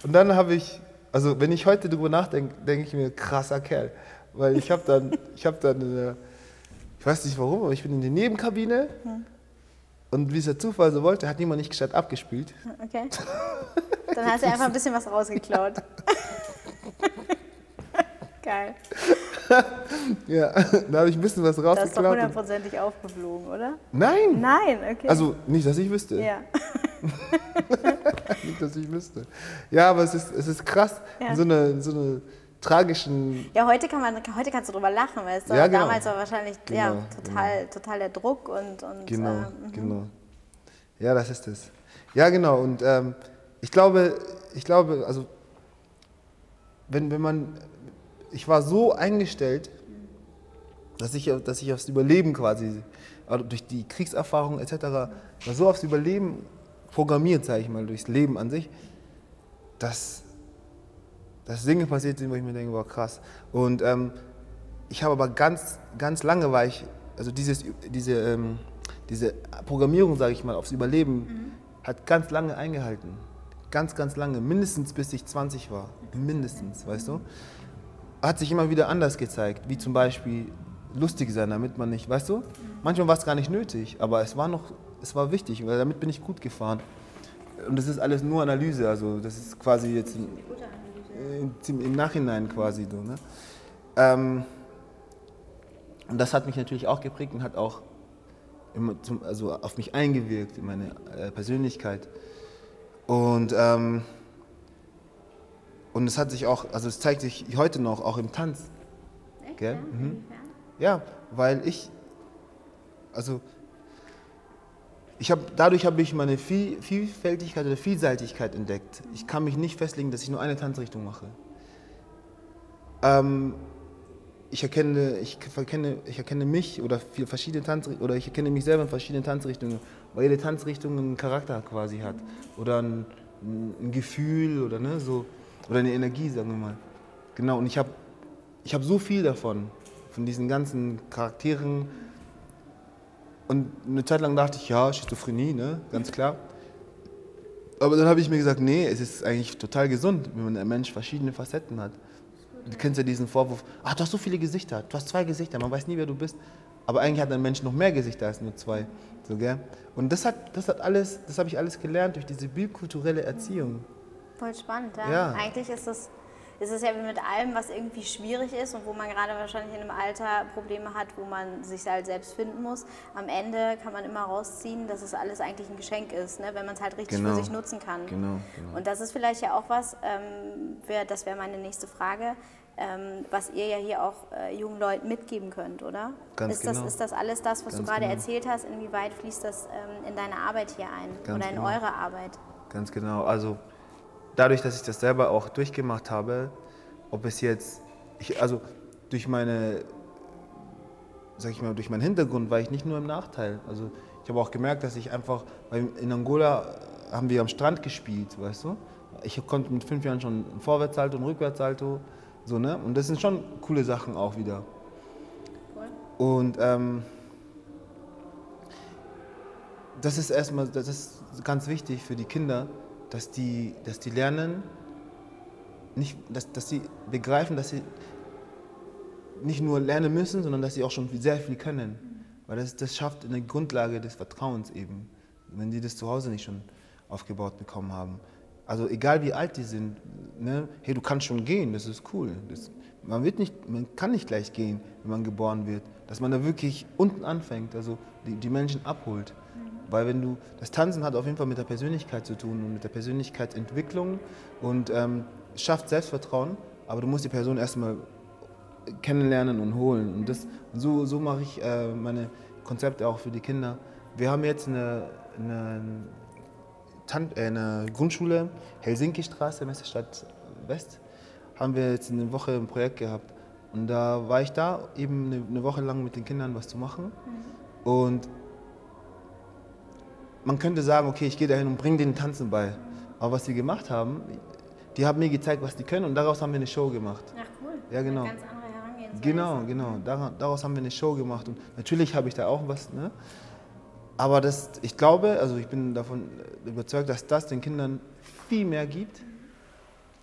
Speaker 3: und dann habe ich, also wenn ich heute drüber nachdenke, denke ich mir, krasser Kerl. Weil ich habe dann, ich habe dann, in der, ich weiß nicht warum, aber ich bin in die Nebenkabine und wie es der Zufall so wollte, hat jemand nicht gescheit abgespült.
Speaker 2: Okay. Dann hast du einfach ein bisschen was rausgeklaut. Geil.
Speaker 3: Ja, da habe ich ein bisschen was
Speaker 2: Das ist doch
Speaker 3: rausgeklaut. und-
Speaker 2: hundertprozentig aufgeflogen, oder?
Speaker 3: Nein!
Speaker 2: Nein, okay.
Speaker 3: Also nicht, dass ich wüsste.
Speaker 2: ja.
Speaker 3: Nicht, dass ich wüsste. Ja, aber es ist, es ist krass,
Speaker 2: Ja.
Speaker 3: in so eine, in so eine tragischen
Speaker 2: ja, heute, kann man, heute kannst du drüber lachen, weißt du?
Speaker 3: Ja, genau.
Speaker 2: Damals war wahrscheinlich ja,
Speaker 3: Genau,
Speaker 2: total, total der Druck und, und
Speaker 3: Genau,
Speaker 2: ähm,
Speaker 3: genau. Ja, das ist es. Ja, genau. Und ähm, ich glaube, ich glaube, also wenn, wenn man, ich war so eingestellt, dass ich, dass ich aufs Überleben quasi, also durch die Kriegserfahrung etc., war so aufs Überleben programmiert, sage ich mal, durchs Leben an sich, dass, dass Dinge passiert sind, wo ich mir denke, wow, krass. Und ähm, ich habe aber ganz, ganz lange war ich, also dieses, diese, ähm, diese Programmierung, sage ich mal, aufs Überleben, hat ganz lange eingehalten. Ganz, ganz lange. Mindestens bis ich 20 war. Mindestens, weißt du? Hat sich immer wieder anders gezeigt. Wie zum Beispiel lustig sein, damit man nicht, weißt du? Manchmal war es gar nicht nötig, aber es war noch, es war wichtig, weil damit bin ich gut gefahren. Und das ist alles nur Analyse, also das ist quasi jetzt im, im, Nachhinein quasi so. Ne? Ähm, und das hat mich natürlich auch geprägt und hat auch zum, also auf mich eingewirkt, in meine äh, Persönlichkeit. Und, ähm, und es hat sich auch, also es zeigt sich heute noch, auch im Tanz.
Speaker 2: Echt?
Speaker 3: Gell?
Speaker 2: Ja?
Speaker 3: Mhm. Ja, weil ich, also ich habe, dadurch habe ich meine Viel, Vielfältigkeit oder Vielseitigkeit entdeckt. Ich kann mich nicht festlegen, dass ich nur eine Tanzrichtung mache. Ähm, ich erkenne, ich verkenne, ich erkenne mich oder verschiedene Tanz oder ich erkenne mich selber in verschiedenen Tanzrichtungen, weil jede Tanzrichtung einen Charakter quasi hat oder ein, ein Gefühl oder ne, so oder eine Energie, sagen wir mal. Genau. Und ich habe, ich habe so viel davon, von diesen ganzen Charakteren. Und eine Zeit lang dachte ich, ja, Schizophrenie, ne, ganz klar. Aber dann habe ich mir gesagt, nee, es ist eigentlich total gesund, wenn ein Mensch verschiedene Facetten hat. Du kennst ja diesen Vorwurf, ach, du hast so viele Gesichter, du hast zwei Gesichter, man weiß nie, wer du bist. Aber eigentlich hat ein Mensch noch mehr Gesichter als nur zwei. So, gell? Und das hat, das hat das habe ich alles gelernt durch diese bikulturelle Erziehung.
Speaker 2: Voll spannend, ja.
Speaker 3: Ja.
Speaker 2: Eigentlich ist es, ist es ja wie mit allem, was irgendwie schwierig ist und wo man gerade wahrscheinlich in einem Alter Probleme hat, wo man sich halt selbst finden muss. Am Ende kann man immer rausziehen, dass es alles eigentlich ein Geschenk ist, ne? wenn man es halt richtig
Speaker 3: Genau.
Speaker 2: für sich nutzen kann.
Speaker 3: Genau, genau.
Speaker 2: Und das ist vielleicht ja auch was, ähm, wär, das wäre meine nächste Frage, ähm, was ihr ja hier auch äh, jungen Leuten mitgeben könnt, oder?
Speaker 3: Ganz
Speaker 2: ist, das,
Speaker 3: genau.
Speaker 2: ist das alles das, was du
Speaker 3: Ganz
Speaker 2: gerade
Speaker 3: genau.
Speaker 2: erzählt hast? Inwieweit fließt das ähm, in deine Arbeit hier ein
Speaker 3: Ganz
Speaker 2: oder in
Speaker 3: genau.
Speaker 2: eure Arbeit?
Speaker 3: Ganz genau. Also dadurch, dass ich das selber auch durchgemacht habe, ob es jetzt, ich, also durch meine, sag ich mal, durch meinen Hintergrund war ich nicht nur im Nachteil. Also ich habe auch gemerkt, dass ich einfach, weil in Angola haben wir am Strand gespielt, weißt du? Ich konnte mit fünf Jahren schon ein Vorwärtssalto und Rückwärtssalto, so ne? Und das sind schon coole Sachen auch wieder. Und ähm, das ist erstmal, das ist ganz wichtig für die Kinder, dass die, dass die lernen, nicht, dass, dass sie begreifen, dass sie nicht nur lernen müssen, sondern dass sie auch schon sehr viel können. Weil das, das schafft eine Grundlage des Vertrauens eben, wenn die das zu Hause nicht schon aufgebaut bekommen haben. Also egal wie alt die sind, ne? hey, du kannst schon gehen, das ist cool. Das, man, wird nicht, man kann nicht gleich gehen, wenn man geboren wird. Dass man da wirklich unten anfängt, also die, die Menschen abholt. Weil wenn du, das Tanzen hat auf jeden Fall mit der Persönlichkeit zu tun und mit der Persönlichkeitsentwicklung und ähm, schafft Selbstvertrauen, aber du musst die Person erstmal kennenlernen und holen. Und, das, so, so mache ich äh, meine Konzepte auch für die Kinder. Wir haben jetzt eine, eine, Tan äh, eine Grundschule, Helsinki-Straße, Messestadt West, haben wir jetzt eine Woche ein Projekt gehabt. Und da war ich da, eben eine, eine Woche lang mit den Kindern was zu machen. Und man könnte sagen, okay, ich gehe dahin und bringe denen Tanzen bei. Aber was sie gemacht haben, die haben mir gezeigt, was die können und daraus haben wir eine Show gemacht.
Speaker 2: Ach cool.
Speaker 3: Ja, genau.
Speaker 2: Eine ganz andere Herangehensweise.
Speaker 3: Genau, genau. Dara- Daraus haben wir eine Show gemacht. Und natürlich habe ich da auch was, ne? Aber das, ich glaube, also ich bin davon überzeugt, dass das den Kindern viel mehr gibt,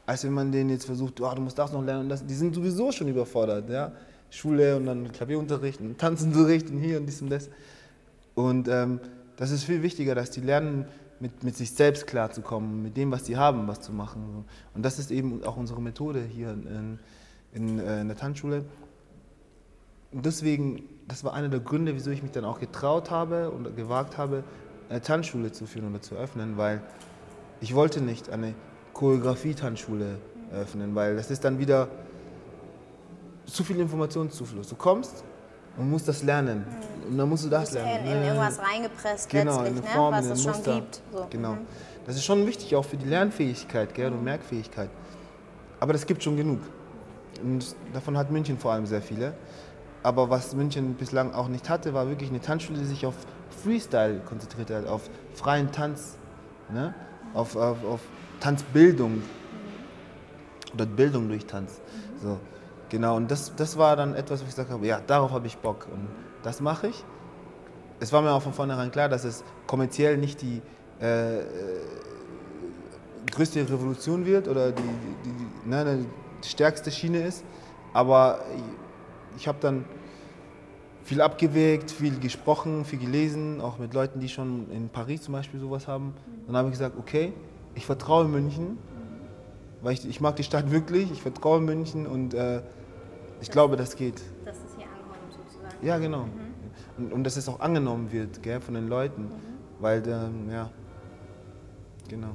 Speaker 3: als wenn man denen jetzt versucht, oh, du musst das noch lernen und das. Die sind sowieso schon überfordert, ja. Schule und dann Klavierunterricht und Tanzunterricht und hier und dies und das. Und ähm, das ist viel wichtiger, dass die lernen, mit, mit sich selbst klarzukommen, mit dem, was sie haben, was zu machen. Und das ist eben auch unsere Methode hier in, in, äh, in der Tanzschule. Und deswegen, das war einer der Gründe, wieso ich mich dann auch getraut habe und gewagt habe, eine Tanzschule zu führen oder zu öffnen, weil ich wollte nicht eine Choreografie-Tanzschule öffnen, weil das ist dann wieder zu viel Informationszufluss. Du kommst und musst das lernen. Und dann musst du das
Speaker 2: Bist in,
Speaker 3: lernen.
Speaker 2: in irgendwas reingepresst
Speaker 3: Genau,
Speaker 2: letztlich,
Speaker 3: in eine
Speaker 2: ne?
Speaker 3: Form,
Speaker 2: was
Speaker 3: in
Speaker 2: es schon
Speaker 3: Muster.
Speaker 2: gibt. So.
Speaker 3: Genau.
Speaker 2: Mhm.
Speaker 3: Das ist schon wichtig auch für die Lernfähigkeit gell, und Merkfähigkeit. Aber das gibt schon genug. Und davon hat München vor allem sehr viele. Aber was München bislang auch nicht hatte, war wirklich eine Tanzschule, die sich auf Freestyle konzentriert hat, auf freien Tanz, ne? auf, auf, auf Tanzbildung oder Bildung durch Tanz. So, genau, und das, das war dann etwas, wo ich gesagt habe, ja, darauf habe ich Bock und das mache ich. Es war mir auch von vornherein klar, dass es kommerziell nicht die äh, äh, größte Revolution wird oder die, die, die, ne, die stärkste Schiene ist, aber ich, ich habe dann viel abgewegt, viel gesprochen, viel gelesen, auch mit Leuten, die schon in Paris zum Beispiel sowas haben. Dann habe ich gesagt, okay, ich vertraue München, weil ich, ich mag die Stadt wirklich, ich vertraue München und äh, ich glaube, das geht.
Speaker 2: Dass es hier ankommt sozusagen.
Speaker 3: Ja, genau. Mhm. Und, und dass es auch angenommen wird gell, von den Leuten, mhm. weil, ähm, ja, genau.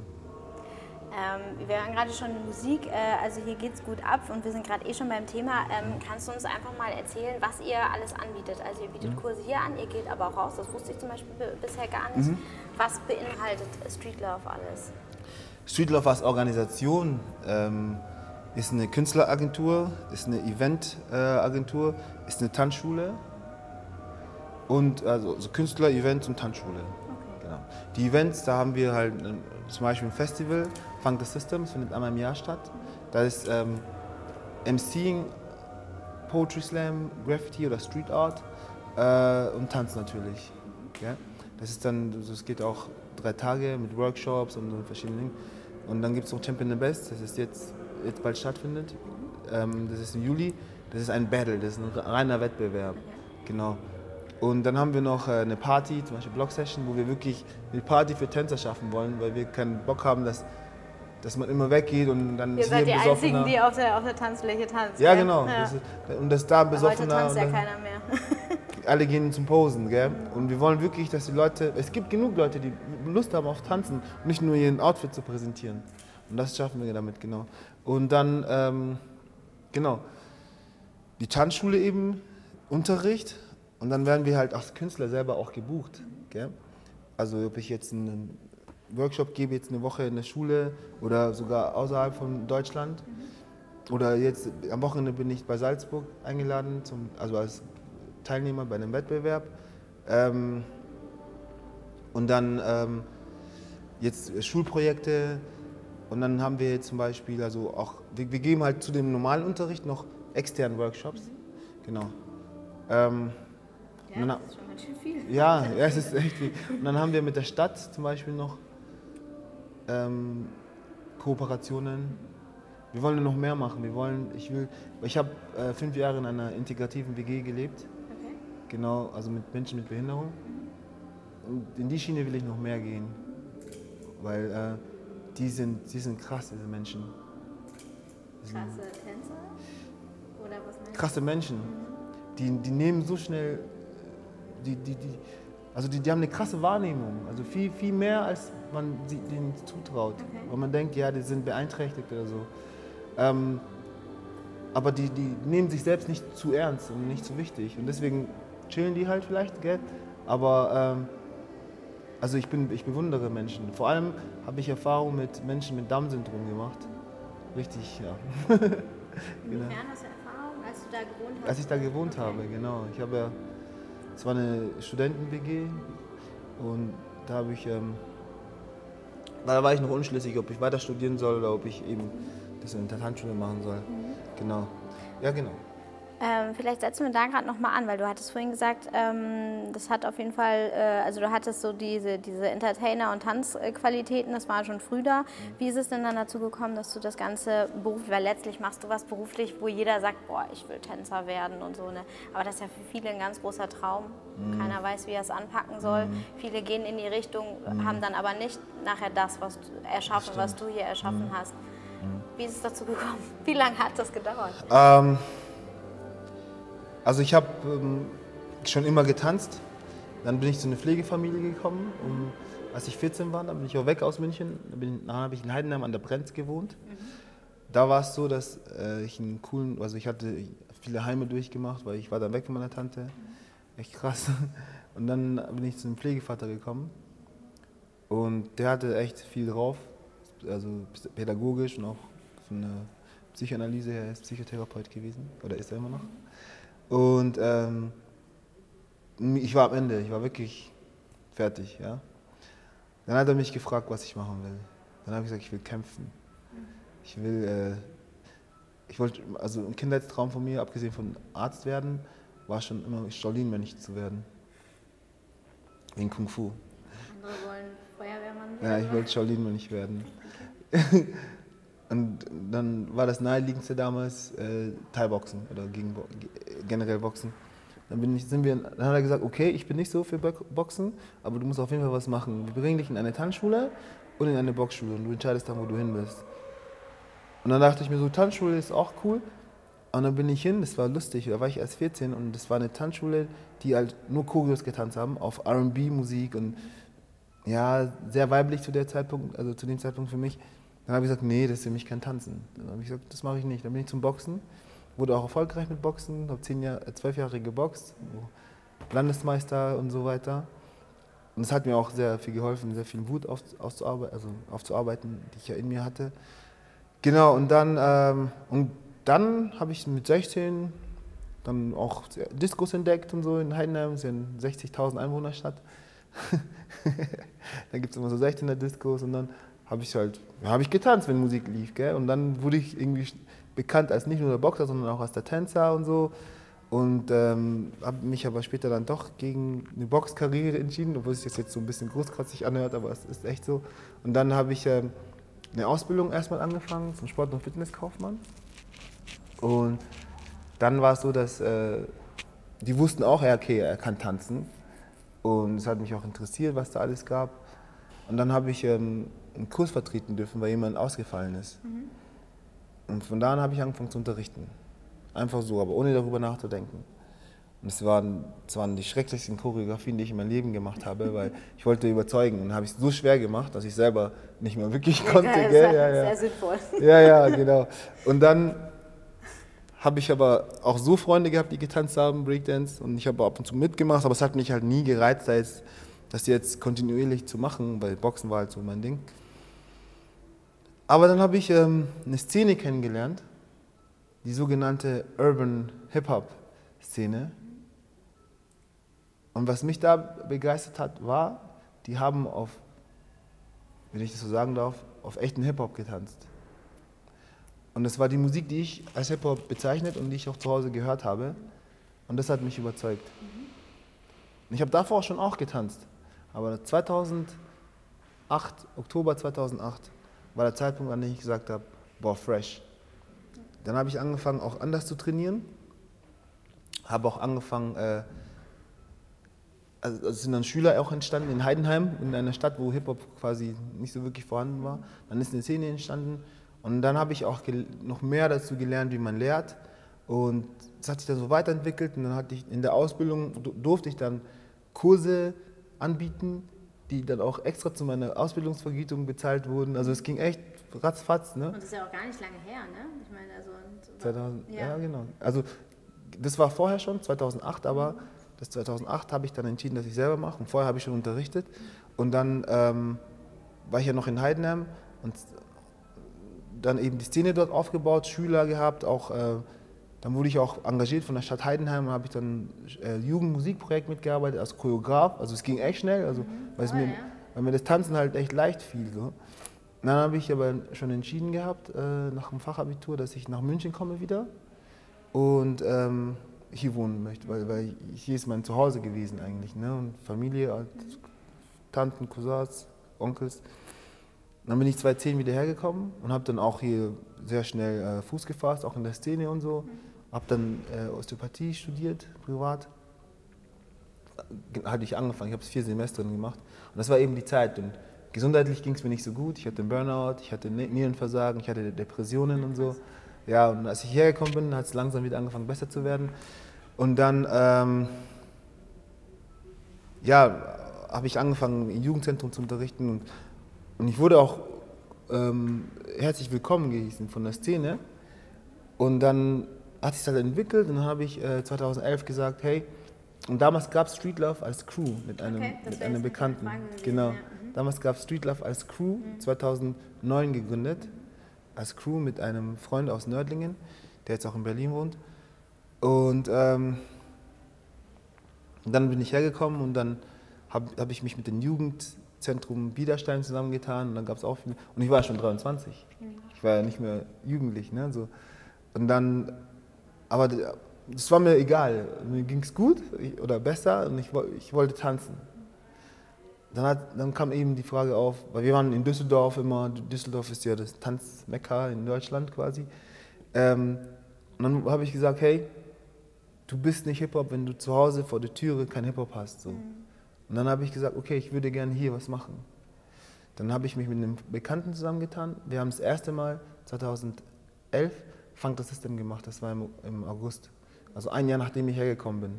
Speaker 2: Ähm, wir hören gerade schon Musik, äh, also hier geht es gut ab und wir sind gerade eh schon beim Thema. Ähm, kannst du uns einfach mal erzählen, was ihr alles anbietet? Also ihr bietet mhm. Kurse hier an, ihr geht aber auch raus, das wusste ich zum Beispiel bisher gar nicht. Mhm. Was beinhaltet Street Love alles?
Speaker 3: Street Love als Organisation ähm, ist eine Künstleragentur, ist eine Eventagentur, äh, ist eine Tanzschule und also, also Künstler, Events und Tanzschule. Okay. Genau. Die Events, da haben wir halt äh, zum Beispiel ein Festival, Funk the System, das findet einmal im Jahr statt. Da ist ähm, MCing, Poetry Slam, Graffiti oder Street Art äh, und Tanz natürlich. Ja? Das ist dann, das geht auch drei Tage mit Workshops und verschiedenen Dingen. Und dann gibt es noch Champion the Best, das ist jetzt, jetzt bald stattfindet. Ähm, das ist im Juli. Das ist ein Battle, das ist ein reiner Wettbewerb. Genau. Und dann haben wir noch äh, eine Party, zum Beispiel Block Session, wo wir wirklich eine Party für Tänzer schaffen wollen, weil wir keinen Bock haben, dass, dass man immer weggeht und dann
Speaker 2: Ihr ist seid die Einzigen, die auf der, auf der Tanzfläche tanzen.
Speaker 3: Ja, genau. Ja. Das ist, und das da besoffener.
Speaker 2: Heute tanzt ja keiner mehr.
Speaker 3: alle gehen zum Posen, gell? Und wir wollen wirklich, dass die Leute, es gibt genug Leute, die Lust haben auf Tanzen, nicht nur ihren Outfit zu präsentieren. Und das schaffen wir damit, genau. Und dann, ähm, genau, die Tanzschule eben, Unterricht, und dann werden wir halt als Künstler selber auch gebucht. Gell? Also ob ich jetzt einen Workshop gebe, jetzt eine Woche in der Schule oder sogar außerhalb von Deutschland. Oder jetzt am Wochenende bin ich bei Salzburg eingeladen, zum, also als Teilnehmer bei einem Wettbewerb. Ähm, und dann ähm, jetzt Schulprojekte. Und dann haben wir jetzt zum Beispiel, also auch, wir, wir geben halt zu dem normalen Unterricht noch externen Workshops. Genau. Ähm,
Speaker 2: ja, das ist schon ganz schön viel.
Speaker 3: Ja, ja, es ist echt viel. Und dann haben wir mit der Stadt zum Beispiel noch ähm, Kooperationen. Wir wollen noch mehr machen. Wir wollen, ich will, ich habe äh, fünf Jahre in einer integrativen WG gelebt. Okay. Genau, also mit Menschen mit Behinderung. Und in die Schiene will ich noch mehr gehen. Weil äh, die, sind, die sind krass, diese Menschen.
Speaker 2: Krasse Tänzer? Oder was meinst du?
Speaker 3: Krasse Menschen. Die, die nehmen so schnell die, die, die, also die, die haben eine krasse Wahrnehmung, also viel, viel mehr, als man denen zutraut. Okay. Weil man denkt, ja, die sind beeinträchtigt oder so. Ähm, aber die, die nehmen sich selbst nicht zu ernst und nicht zu wichtig. Und deswegen chillen die halt vielleicht, gell? Aber ähm, also ich, bin, ich bewundere Menschen. Vor allem habe ich Erfahrung mit Menschen mit Down-Syndrom gemacht. Richtig, ja.
Speaker 2: Inwiefern genau. hast du Erfahrung, als du da gewohnt hast?
Speaker 3: Als ich da gewohnt okay. habe, genau. Ich habe ja es war eine Studenten-WG und da habe ich, ähm, da war ich noch unschlüssig, ob ich weiter studieren soll oder ob ich eben das in der Tanzschule machen soll. Mhm. Genau. Ja, genau.
Speaker 2: Ähm, vielleicht setzen wir da gerade nochmal an, weil du hattest vorhin gesagt, ähm, das hat auf jeden Fall, äh, also du hattest so diese, diese Entertainer- und Tanzqualitäten, das war schon früh da. Mhm. Wie ist es denn dann dazu gekommen, dass du das Ganze beruflich, weil letztlich machst du was beruflich, wo jeder sagt, boah, ich will Tänzer werden und so. Ne? Aber das ist ja für viele ein ganz großer Traum. Mhm. Keiner weiß, wie er es anpacken soll. Mhm. Viele gehen in die Richtung, mhm. haben dann aber nicht nachher das, was du erschaffen, was du hier erschaffen mhm. hast. Mhm. Wie ist es dazu gekommen? Wie lange hat das gedauert?
Speaker 3: Ähm also ich habe ähm, schon immer getanzt. Dann bin ich zu einer Pflegefamilie gekommen. Und als ich 14 war, dann bin ich auch weg aus München. Dann, dann habe ich in Heidenheim an der Brenz gewohnt. Mhm. Da war es so, dass äh, ich einen coolen, also ich hatte viele Heime durchgemacht, weil ich war dann weg von meiner Tante. Mhm. Echt krass. Und dann bin ich zu einem Pflegevater gekommen. Und der hatte echt viel drauf, also pädagogisch und auch von der Psychoanalyse her, er ist Psychotherapeut gewesen, oder ist er immer noch. Und ähm, ich war am Ende, ich war wirklich fertig. Ja? Dann hat er mich gefragt, was ich machen will. Dann habe ich gesagt, ich will kämpfen. Ich will, äh, ich wollte, also ein Kindheitstraum von mir, abgesehen von Arzt werden, war schon immer Shaolin-Mönch zu werden. Wegen Kung Fu.
Speaker 2: Andere wollen Feuerwehrmann werden?
Speaker 3: Ja, ich wollte Shaolin-Mönch werden. Und dann war das naheliegendste damals äh, Thai-Boxen oder gegen, generell Boxen. Dann, bin ich, sind wir, dann hat er gesagt, okay, ich bin nicht so für Boxen, aber du musst auf jeden Fall was machen. Wir bringen dich in eine Tanzschule und in eine Boxschule und du entscheidest dann, wo du hin willst. Und dann dachte ich mir so, Tanzschule ist auch cool. Und dann bin ich hin, das war lustig, da war ich erst 14 und das war eine Tanzschule, die halt nur Choreos getanzt haben auf R&B-Musik und ja, sehr weiblich zu der Zeitpunkt, also zu dem Zeitpunkt für mich. Dann habe ich gesagt, nee, das ist für mich kein Tanzen. Dann habe ich gesagt, das mache ich nicht. Dann bin ich zum Boxen, wurde auch erfolgreich mit Boxen, habe zehn Jahre, zwölf Jahre geboxt, Landesmeister und so weiter. Und es hat mir auch sehr viel geholfen, sehr viel Wut auf, aufzuarbeiten, also aufzuarbeiten, die ich ja in mir hatte. Genau, und dann, ähm, dann habe ich mit 16 dann auch Diskos entdeckt und so in Heidenheim, das ist ja eine 60.000 Einwohnerstadt. da gibt es immer so 16er Diskos und dann habe ich halt, habe ich getanzt, wenn Musik lief, gell? Und dann wurde ich irgendwie bekannt als nicht nur der Boxer, sondern auch als der Tänzer und so. Und ähm, habe mich aber später dann doch gegen eine Boxkarriere entschieden, obwohl es sich jetzt so ein bisschen großkotzig anhört, aber es ist echt so. Und dann habe ich ähm, eine Ausbildung erstmal angefangen zum Sport- und Fitnesskaufmann. Und dann war es so, dass äh, die wussten auch, okay, er kann tanzen. Und es hat mich auch interessiert, was da alles gab. Und dann habe ich ähm, einen Kurs vertreten dürfen, weil jemand ausgefallen ist. Mhm. Und von da an habe ich angefangen zu unterrichten. Einfach so, aber ohne darüber nachzudenken. Und es waren, es waren die schrecklichsten Choreografien, die ich in meinem Leben gemacht habe, weil ich wollte überzeugen. Und habe ich es so schwer gemacht, dass ich selber nicht mehr wirklich konnte. Ja, gell? Ja, ja. Sehr sinnvoll. Ja, ja, genau. Und dann habe ich aber auch so Freunde gehabt, die getanzt haben, Breakdance. Und ich habe ab und zu mitgemacht, aber es hat mich halt nie gereizt, das, das jetzt kontinuierlich zu machen, weil Boxen war halt so mein Ding. Aber dann habe ich ähm, eine Szene kennengelernt, die sogenannte Urban Hip-Hop-Szene. Und was mich da begeistert hat, war, die haben auf, wenn ich das so sagen darf, auf echten Hip-Hop getanzt. Und das war die Musik, die ich als Hip-Hop bezeichnet und die ich auch zu Hause gehört habe. Und das hat mich überzeugt. Und ich habe davor schon auch getanzt. Aber 2008, Oktober 2008, war der Zeitpunkt, an dem ich gesagt habe, boah, fresh. Dann habe ich angefangen, auch anders zu trainieren. Habe auch angefangen, äh, also sind dann Schüler auch entstanden in Heidenheim, in einer Stadt, wo Hip-Hop quasi nicht so wirklich vorhanden war. Dann ist eine Szene entstanden und dann habe ich auch noch mehr dazu gelernt, wie man lehrt. Und es hat sich dann so weiterentwickelt und dann hatte ich in der Ausbildung durfte ich dann Kurse anbieten, die dann auch extra zu meiner Ausbildungsvergütung bezahlt wurden. Also es ging echt ratzfatz. Ne?
Speaker 2: Und das ist ja auch gar nicht lange her, ne? Ich meine, also...
Speaker 3: 2000, ja. ja. genau. Also das war vorher schon, 2008, aber das 2008 habe ich dann entschieden, dass ich selber mache. Und vorher habe ich schon unterrichtet. Und dann ähm, war ich ja noch in Heidenheim und dann eben die Szene dort aufgebaut, Schüler gehabt, auch... Äh, dann wurde ich auch engagiert von der Stadt Heidenheim, habe ich dann äh, Jugendmusikprojekt mitgearbeitet als Choreograf. Also es ging echt schnell, also, mhm. weil, oh, mir, ja. weil, mir, das Tanzen halt echt leicht fiel. So. Dann habe ich aber schon entschieden gehabt, äh, nach dem Fachabitur, dass ich nach München komme wieder und ähm, hier wohnen möchte, weil, weil hier ist mein Zuhause gewesen eigentlich. Ne? Und Familie, halt, Tanten, Cousins, Onkels. Dann bin ich 2010 wieder hergekommen und habe dann auch hier sehr schnell äh, Fuß gefasst, auch in der Szene und so. Mhm. Habe dann äh, Osteopathie studiert, privat. Hatte ich angefangen, ich habe es vier Semester gemacht. Und das war eben die Zeit. Und gesundheitlich ging es mir nicht so gut. Ich hatte einen Burnout, ich hatte Nierenversagen, ich hatte Depressionen und so. Ja, und als ich hergekommen bin, hat es langsam wieder angefangen, besser zu werden. Und dann, ähm, ja, habe ich angefangen, im Jugendzentrum zu unterrichten. Und, und ich wurde auch ähm, herzlich willkommen gehießen von der Szene. Und dann hat sich das halt entwickelt und dann habe ich äh, 2011 gesagt, hey, und damals gab es Street Love als Crew mit einem, okay, mit einem Bekannten. Genau. Ja. Mhm. Damals gab es Street Love als Crew, mhm. 2009 gegründet, mhm. als Crew mit einem Freund aus Nördlingen, der jetzt auch in Berlin wohnt. Und ähm, dann bin ich hergekommen und dann habe hab ich mich mit dem Jugendzentrum Biederstein zusammengetan und dann gab es auch viele, und ich war schon 23. Mhm. Ich war ja nicht mehr jugendlich. Ne, so. Und dann aber das war mir egal. Mir ging es gut oder besser und ich, ich wollte tanzen. Dann, hat, dann, kam eben die Frage auf, weil wir waren in Düsseldorf immer, Düsseldorf ist ja das Tanzmekka in Deutschland quasi. Ähm, und dann habe ich gesagt, hey, du bist nicht Hip-Hop, wenn du zu Hause vor der Türe kein Hip-Hop hast. So. Mhm. Und dann habe ich gesagt, okay, ich würde gerne hier was machen. Dann habe ich mich mit einem Bekannten zusammengetan. Wir haben das erste Mal 2011 Funk the System gemacht, das war im, im August. Also ein Jahr nachdem ich hergekommen bin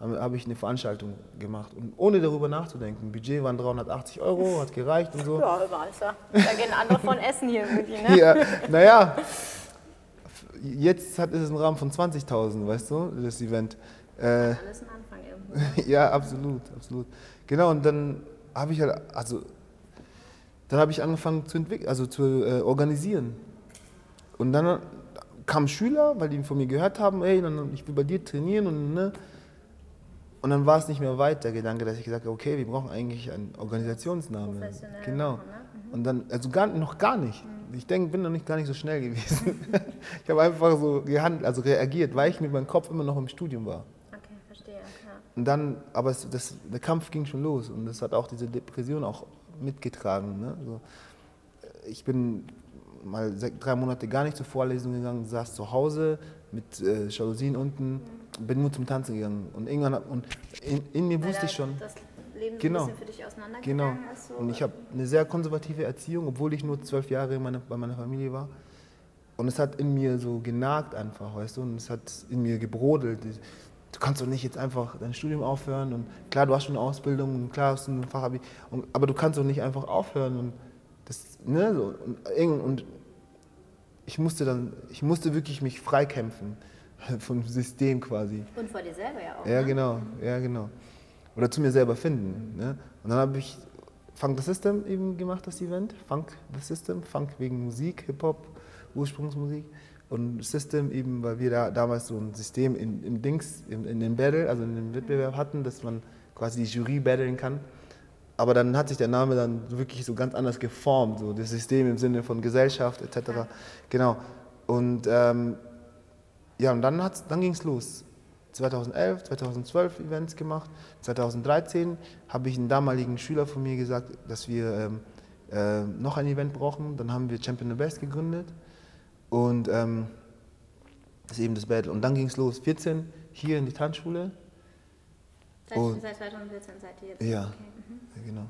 Speaker 3: habe ich eine Veranstaltung gemacht. Und ohne darüber nachzudenken. Budget waren 380 Euro, hat gereicht und so.
Speaker 2: Ja, überall ist ja. Da gehen andere von Essen hier irgendwie, ne?
Speaker 3: ja, naja. Jetzt hat es einen Rahmen von 20.000, weißt du, das Event.
Speaker 2: Äh, Alles ein Anfang
Speaker 3: irgendwo. ja, absolut, absolut. Genau, und dann habe ich halt, also, dann habe ich angefangen zu entwickeln, also zu äh, organisieren. Und dann kamen Schüler, weil die von mir gehört haben, ey, ich will bei dir trainieren und ne, und dann war es nicht mehr weit der Gedanke, dass ich gesagt habe, okay, wir brauchen eigentlich einen Organisationsnamen. Genau. Ne? Mhm. Und dann, also gar, noch gar nicht. Mhm. Ich denke, bin noch nicht gar nicht so schnell gewesen. ich habe einfach so gehandelt, also reagiert, weil ich mit meinem Kopf immer noch im Studium war.
Speaker 2: Okay, verstehe. Klar.
Speaker 3: Und dann, aber es, das, der Kampf ging schon los und das hat auch diese Depression auch mitgetragen. Ne? Also, ich bin mal drei Monate gar nicht zur Vorlesung gegangen, saß zu Hause mit äh, Jalousien unten. Mhm bin nur zum Tanzen gegangen. Und irgendwann und in, in mir Weil wusste ich schon.
Speaker 2: Das Leben
Speaker 3: genau,
Speaker 2: so ein bisschen für dich auseinandergegangen
Speaker 3: genau. ist. So und ich habe eine sehr konservative Erziehung, obwohl ich nur zwölf Jahre meine, bei meiner Familie war. Und es hat in mir so genagt einfach, weißt du, und es hat in mir gebrodelt. Du kannst doch nicht jetzt einfach dein Studium aufhören und klar, du hast schon eine Ausbildung und klar hast du ein Fachabi, und, aber du kannst doch nicht einfach aufhören und ne, so, und, und ich musste dann, ich musste wirklich mich freikämpfen vom System quasi.
Speaker 2: Und vor dir selber ja auch.
Speaker 3: Ja, ne? genau, ja, genau. Oder zu mir selber finden. Ne? Und dann habe ich Funk the System eben gemacht, das Event. Funk the System, Funk wegen Musik, Hip-Hop, Ursprungsmusik. Und System eben, weil wir da damals so ein System in, im Dings, in, in dem Battle, also in dem Wettbewerb hatten, dass man quasi die Jury battlen kann. Aber dann hat sich der Name dann wirklich so ganz anders geformt, so das System im Sinne von Gesellschaft etc. Ja. Genau. Und ähm, ja, und dann, dann ging es los. 2011, 2012 Events gemacht. 2013 habe ich einen damaligen Schüler von mir gesagt, dass wir ähm, äh, noch ein Event brauchen. Dann haben wir Champion the Best gegründet. Und ähm, das ist eben das Battle. Und dann ging es los. 14 hier in die Tanzschule.
Speaker 2: Seit, seit 2014 seid ihr jetzt?
Speaker 3: Ja, okay. mhm. genau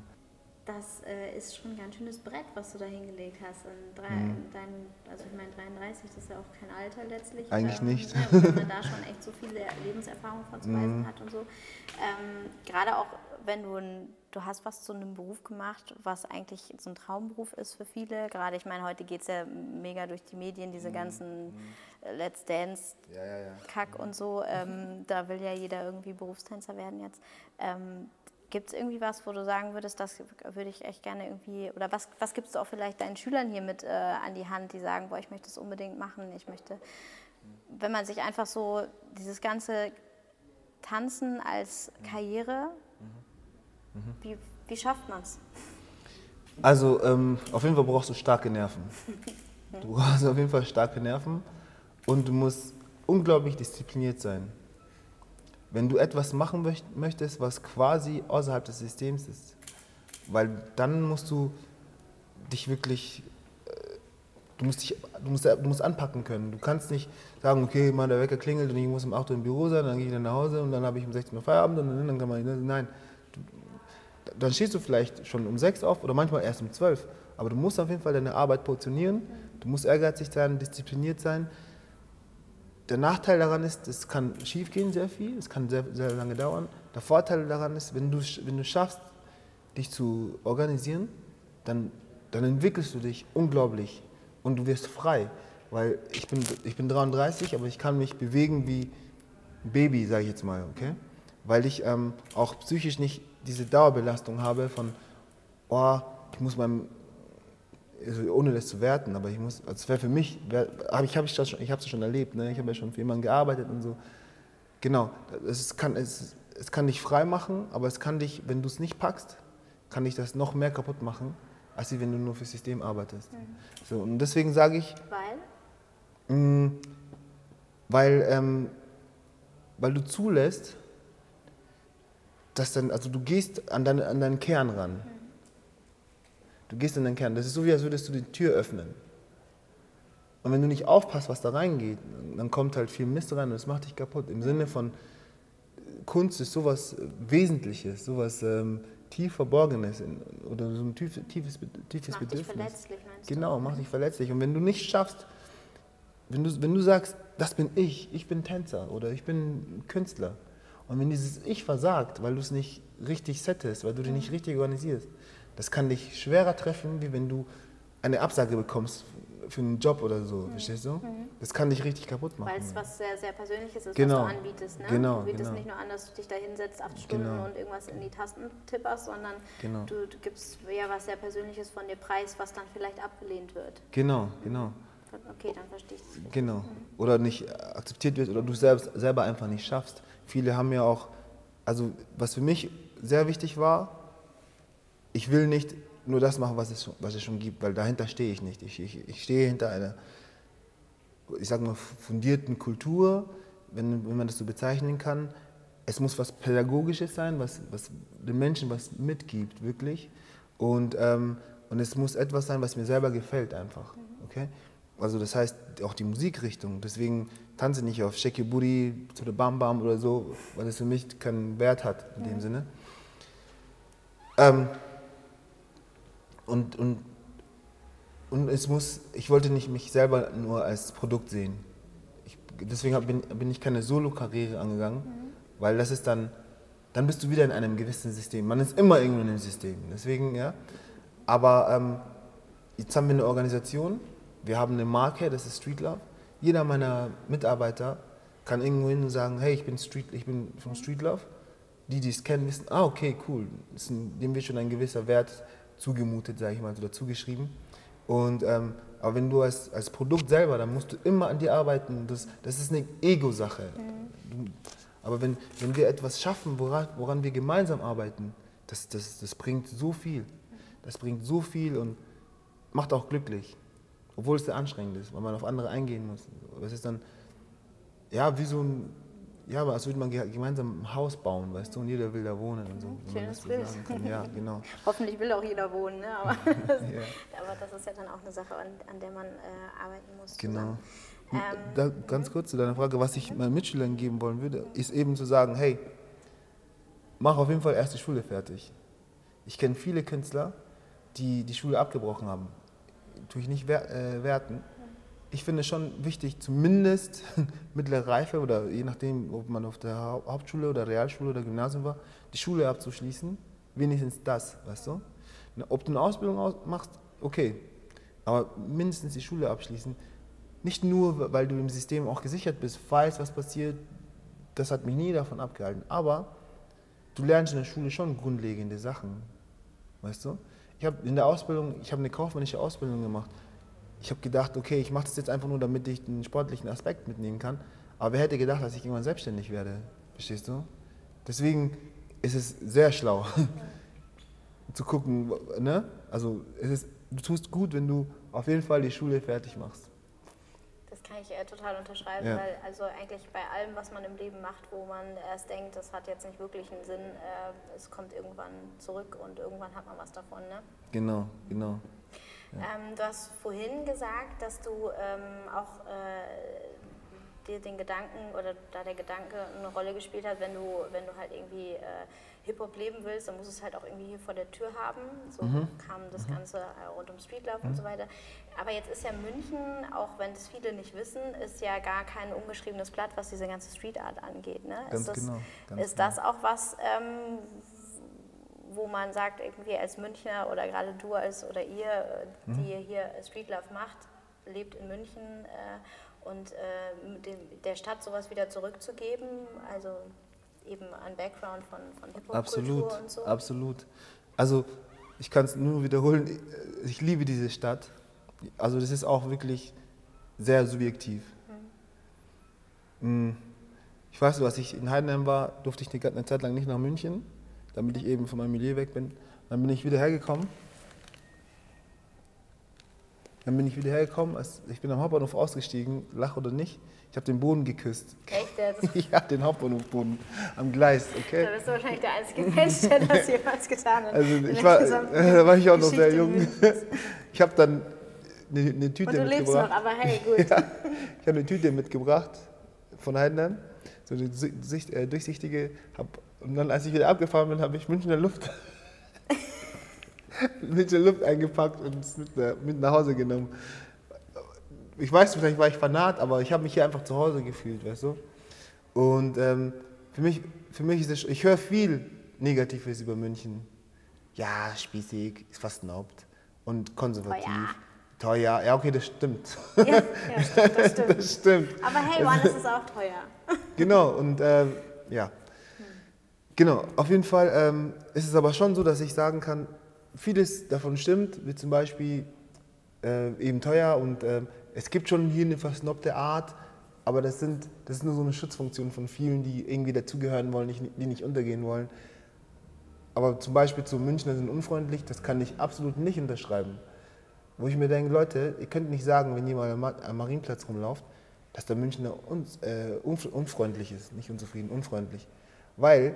Speaker 2: das äh, ist schon ein ganz schönes Brett, was du da hingelegt hast. Drei, mhm. dein, also ich meine 33, das ist ja auch kein Alter letztlich.
Speaker 3: Eigentlich ähm, nicht. Ja,
Speaker 2: wenn man da schon echt so viele Lebenserfahrungen vorzuweisen mhm. hat und so. Ähm, Gerade auch, wenn du, ein, du hast was zu einem Beruf gemacht, was eigentlich so ein Traumberuf ist für viele. Gerade, ich meine, heute geht es ja mega durch die Medien, diese mhm. ganzen mhm. Let's Dance,
Speaker 3: ja, ja, ja.
Speaker 2: Kack und so. Ähm, da will ja jeder irgendwie Berufstänzer werden jetzt. Ähm, Gibt es irgendwie was, wo du sagen würdest, das würde ich echt gerne irgendwie, oder was, was gibst du auch vielleicht deinen Schülern hier mit äh, an die Hand, die sagen, boah, ich möchte es unbedingt machen, ich möchte, wenn man sich einfach so dieses ganze Tanzen als Karriere, mhm. Mhm. Wie, wie schafft man es?
Speaker 3: Also ähm, auf jeden Fall brauchst du starke Nerven. Du brauchst auf jeden Fall starke Nerven und du musst unglaublich diszipliniert sein wenn du etwas machen möchtest, was quasi außerhalb des Systems ist. Weil dann musst du dich wirklich, äh, du musst, dich, du musst, du musst anpacken können. Du kannst nicht sagen, okay, mal der Wecker klingelt und ich muss um 8 Uhr im Büro sein, dann gehe ich dann nach Hause und dann habe ich um 16 Uhr Feierabend und dann kann man, nein. Du, dann stehst du vielleicht schon um 6 auf oder manchmal erst um 12. Aber du musst auf jeden Fall deine Arbeit portionieren, du musst ehrgeizig sein, diszipliniert sein der Nachteil daran ist, es kann schiefgehen sehr viel, es kann sehr, sehr lange dauern. Der Vorteil daran ist, wenn du, wenn du schaffst, dich zu organisieren, dann, dann entwickelst du dich unglaublich und du wirst frei. Weil ich bin, ich bin 33, aber ich kann mich bewegen wie ein Baby, sage ich jetzt mal, okay? Weil ich ähm, auch psychisch nicht diese Dauerbelastung habe von, oh, ich muss meinem also ohne das zu werten, aber ich muss, also es wäre für mich, wär, hab ich habe ich das schon, ich habe es schon erlebt, ne? ich habe ja schon für jemanden gearbeitet und so. Genau, es kann, es, es kann dich frei machen, aber es kann dich, wenn du es nicht packst, kann dich das noch mehr kaputt machen, als wenn du nur fürs System arbeitest. Mhm. So, und deswegen sage ich.
Speaker 2: Weil?
Speaker 3: Mh, mm, weil, ähm, weil du zulässt, dass dann, also du gehst an, deine, an deinen Kern ran. Mhm Du gehst in den Kern. Das ist so, wie als würdest du die Tür öffnen. Und wenn du nicht aufpasst, was da reingeht, dann kommt halt viel Mist rein und das macht dich kaputt. Im Sinne von Kunst ist sowas Wesentliches, sowas ähm, tief Verborgenes in, oder so ein tief, tiefes, tiefes
Speaker 2: Macht
Speaker 3: Bedürfnis.
Speaker 2: dich verletzlich, meinst du?
Speaker 3: Genau, macht dich verletzlich. Und wenn du nicht schaffst, wenn du, wenn du sagst, das bin ich, ich bin Tänzer oder ich bin Künstler, und wenn dieses Ich versagt, weil du es nicht richtig settest, weil du dich nicht richtig organisierst, das kann dich schwerer treffen, wie wenn du eine Absage bekommst für einen Job oder so, verstehst du? Das kann dich richtig kaputt machen.
Speaker 2: Weil es was sehr, sehr Persönliches ist,
Speaker 3: Genau.
Speaker 2: was du anbietest. Ne?
Speaker 3: Genau,
Speaker 2: du bietest
Speaker 3: genau.
Speaker 2: nicht nur an, dass du dich da hinsetzt, acht Stunden
Speaker 3: Genau.
Speaker 2: und irgendwas in die Tasten tipperst, sondern
Speaker 3: Genau.
Speaker 2: du, du gibst ja was sehr Persönliches von dir preis, was dann vielleicht abgelehnt wird.
Speaker 3: Genau, genau,
Speaker 2: Okay, dann verstehe ich es.
Speaker 3: genau. Oder nicht akzeptiert wird oder du selbst, selber einfach nicht schaffst. Viele haben ja auch, also was für mich sehr wichtig war, ich will nicht nur das machen, was es, schon- was es schon gibt, weil dahinter stehe ich nicht. Ich, ich, ich stehe hinter einer, ich sag mal, fundierten Kultur, wenn, wenn man das so bezeichnen kann. Es muss was Pädagogisches sein, was, was den Menschen was mitgibt, wirklich. Und, ähm, und es muss etwas sein, was mir selber gefällt einfach. Okay? Also das heißt auch die Musikrichtung. Deswegen tanze ich nicht auf Shake Your Booty zu der Bam Bam oder so, weil es für mich keinen Wert hat in dem Sinne. Ähm, und, und, und es muss, ich wollte nicht mich selber nur als Produkt sehen. Ich, deswegen bin, bin ich keine Solo-Karriere angegangen, weil das ist dann, dann bist du wieder in einem gewissen System. Man ist immer irgendwo in einem System. Deswegen, ja. Aber ähm, jetzt haben wir eine Organisation, wir haben eine Marke, das ist Street Love. Jeder meiner Mitarbeiter kann irgendwo hin und sagen, hey, ich bin, Street, ich bin von Street Love. Die, die es kennen, wissen, ah, okay, cool. Das ist ein, dem wird schon ein gewisser Wert zugemutet, sage ich mal, oder zugeschrieben. Und, ähm, aber wenn du als, als Produkt selber, dann musst du immer an dir arbeiten. Das, das ist eine Ego-Sache. Du- Aber wenn, wenn wir etwas schaffen, woran, woran wir gemeinsam arbeiten, das, das, das bringt so viel. Das bringt so viel und macht auch glücklich. Obwohl es sehr anstrengend ist, weil man auf andere eingehen muss. Aber es ist dann, ja, wie so ein, ja, aber als würde man ge- gemeinsam ein Haus bauen, weißt du, und jeder will da wohnen und so. man
Speaker 2: schönes
Speaker 3: das so
Speaker 2: Bild.
Speaker 3: kann. Ja, genau.
Speaker 2: Hoffentlich will auch jeder wohnen, ne? aber,
Speaker 3: Ja.
Speaker 2: aber das ist ja dann auch eine Sache, an, an der man äh, arbeiten muss.
Speaker 3: Genau.
Speaker 2: Ähm,
Speaker 3: Da, ganz kurz zu deiner Frage, was ich meinen Mitschülern geben wollen würde, ist eben zu sagen, hey, mach auf jeden Fall erst die Schule fertig. Ich kenne viele Künstler, die die Schule abgebrochen haben. Tue ich nicht äh, werten. Ich finde es schon wichtig, zumindest mittlere Reife oder je nachdem, ob man auf der Hau- Hauptschule oder Realschule oder Gymnasium war, die Schule abzuschließen. Wenigstens das, weißt du? Ob du eine Ausbildung aus- machst, okay. Aber mindestens die Schule abschließen. Nicht nur, weil du im System auch gesichert bist, weißt, was passiert. Das hat mich nie davon abgehalten. Aber du lernst in der Schule schon grundlegende Sachen. Weißt du? Ich habe in der Ausbildung, ich habe eine kaufmännische Ausbildung gemacht. Ich habe gedacht, okay, ich mache das jetzt einfach nur, damit ich den sportlichen Aspekt mitnehmen kann. Aber wer hätte gedacht, dass ich irgendwann selbstständig werde? Verstehst du? Deswegen ist es sehr schlau zu gucken, ne? Also es ist, du tust gut, wenn du auf jeden Fall die Schule fertig machst.
Speaker 2: Das kann ich äh, total unterschreiben,
Speaker 3: Ja.
Speaker 2: weil also eigentlich bei allem, was man im Leben macht, wo man erst denkt, das hat jetzt nicht wirklich einen Sinn, äh, es kommt irgendwann zurück und irgendwann hat man was davon. Ne?
Speaker 3: Genau, genau.
Speaker 2: Ähm, du hast vorhin gesagt, dass du ähm, auch äh, dir den Gedanken oder da der Gedanke eine Rolle gespielt hat, wenn du, wenn du halt irgendwie äh, Hip-Hop leben willst, dann musst du es halt auch irgendwie hier vor der Tür haben. So kam das Ganze äh, rund um Streetlife und so weiter. Aber jetzt ist ja München, auch wenn das viele nicht wissen, ist ja gar kein ungeschriebenes Blatt, was diese ganze Street Art angeht. Ne?
Speaker 3: Ganz
Speaker 2: ist das,
Speaker 3: genau, ganz
Speaker 2: ist das auch was, ähm, wo man sagt, irgendwie als Münchner oder gerade du als oder ihr, äh, die hier Street Love macht, lebt in München äh, und äh, dem, der Stadt sowas wieder zurückzugeben, also eben ein Background von, von Hip-Hop-Kultur
Speaker 3: Absolut,
Speaker 2: und so.
Speaker 3: absolut. Also ich kann es nur wiederholen, ich liebe diese Stadt. Also das ist auch wirklich sehr subjektiv. Mm. Ich weiß, als ich in Heidenheim war, durfte ich eine Zeit lang nicht nach München, damit ich eben von meinem Milieu weg bin. Dann bin ich wieder hergekommen. Dann bin ich wieder hergekommen, ich bin am Hauptbahnhof ausgestiegen, lach oder nicht, ich habe den Boden geküsst.
Speaker 2: Echt jetzt?
Speaker 3: Ja, den Hauptbahnhofboden am Gleis, okay?
Speaker 2: Da bist du wahrscheinlich der einzige Mensch, der das jemals getan hat.
Speaker 3: Also ich war, da war ich auch noch sehr jung. Ich habe dann eine, eine Tüte
Speaker 2: Und du lebst
Speaker 3: mitgebracht.
Speaker 2: noch, aber hey, gut.
Speaker 3: Ja, ich habe eine Tüte mitgebracht von Heidenheim, so eine äh, durchsichtige. Hab, und dann, als ich wieder abgefahren bin, habe ich Münchner Luft, Münchner Luft eingepackt und es mit, nach- mit nach Hause genommen. Ich weiß, vielleicht war ich fanat, aber ich habe mich hier einfach zu Hause gefühlt, weißt du? Und ähm, für, mich, für mich ist es, ich höre viel Negatives über München. Ja, spießig, ist fast ein Haupt. Und konservativ.
Speaker 2: Teuer.
Speaker 3: Teuer, ja, okay, das stimmt.
Speaker 2: Ja, ja stimmt, das stimmt.
Speaker 3: Das stimmt.
Speaker 2: Aber hey, woanders ist auch teuer.
Speaker 3: Genau, und ähm, ja. Genau, auf jeden Fall ähm, ist es aber schon so, dass ich sagen kann, vieles davon stimmt, wie zum Beispiel äh, eben teuer und ähm, es gibt schon hier eine versnobte Art, aber das, sind, das ist nur so eine Schutzfunktion von vielen, die irgendwie dazugehören wollen, nicht, die nicht untergehen wollen. Aber zum Beispiel zu Münchner sind unfreundlich, das kann ich absolut nicht unterschreiben. Wo ich mir denke, Leute, ihr könnt nicht sagen, wenn jemand am Ma- am Marienplatz rumläuft, dass der Münchner uns, äh, unf unfreundlich ist, nicht unzufrieden, unfreundlich. Weil,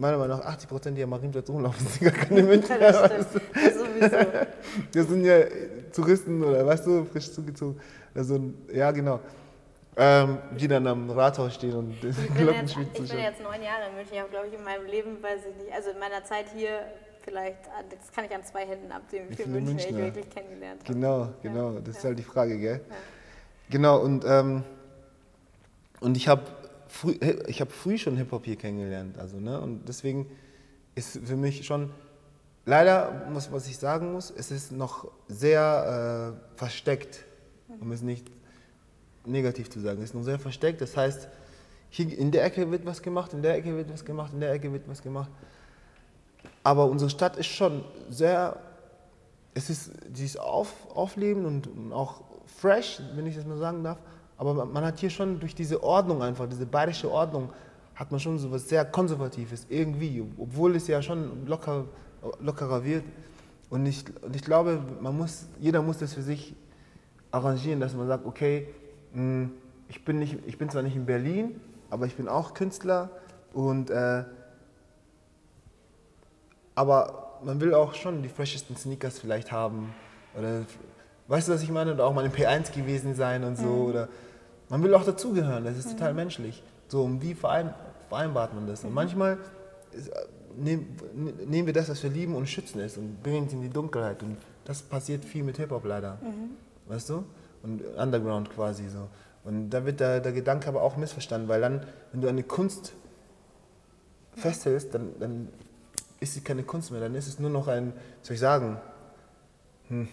Speaker 3: meiner Meinung nach, 80 Prozent, die am Marienplatz rumlaufen, sind gar keine Münchner.
Speaker 2: Das stimmt. Das sowieso.
Speaker 3: Das sind ja Touristen oder weißt du, frisch zugezogen. Also, ja, genau. Ähm, die dann am Rathaus stehen und Glockenspiel
Speaker 2: ich bin
Speaker 3: zuschauen.
Speaker 2: jetzt neun Jahre in München. Ich habe, glaube ich, in meinem Leben, weiß ich nicht, also in meiner Zeit hier vielleicht, an- das kann ich an zwei Händen absehen, wie viele Münchner ich wirklich kennengelernt habe.
Speaker 3: Genau, genau, das ist
Speaker 2: ja.
Speaker 3: halt die Frage, gell?
Speaker 2: Ja.
Speaker 3: Genau, und, ähm, und ich habe früh, ich hab früh schon Hip-Hop hier kennengelernt. Also, ne? Und deswegen ist für mich schon, leider, muss, was ich sagen muss, es ist noch sehr äh, versteckt, um es nicht negativ zu sagen. Es ist noch sehr versteckt, das heißt, hier in der Ecke wird was gemacht, in der Ecke wird was gemacht, in der Ecke wird was gemacht. Aber unsere Stadt ist schon sehr es ist, sie ist auf, auflebend und, und auch fresh, wenn ich das mal sagen darf. Aber man, hat hier schon durch diese Ordnung einfach, diese bayerische Ordnung, hat man schon so was sehr Konservatives irgendwie, obwohl es ja schon locker, lockerer wird. Und ich, und ich glaube, man muss, jeder muss das für sich arrangieren, dass man sagt, okay, mh, ich bin, nicht, ich bin zwar nicht in Berlin, aber ich bin auch Künstler und äh, aber man will auch schon die freshesten Sneakers vielleicht haben. Oder weißt du, was ich meine? Oder auch mal in P1 gewesen sein und so. Oder man will auch dazugehören, das ist total menschlich. So, und wie verein, vereinbart man das? Und manchmal ist, äh, nehm, ne- nehmen wir das, was wir lieben, und schützen es und bringen es in die Dunkelheit. Und das passiert viel mit Hip-Hop leider. Weißt du? Und Underground quasi so. Und da wird der, der Gedanke aber auch missverstanden, weil dann, wenn du eine Kunst festhältst, dann, dann ist sie keine Kunst mehr, dann ist es nur noch ein, soll ich sagen, hm,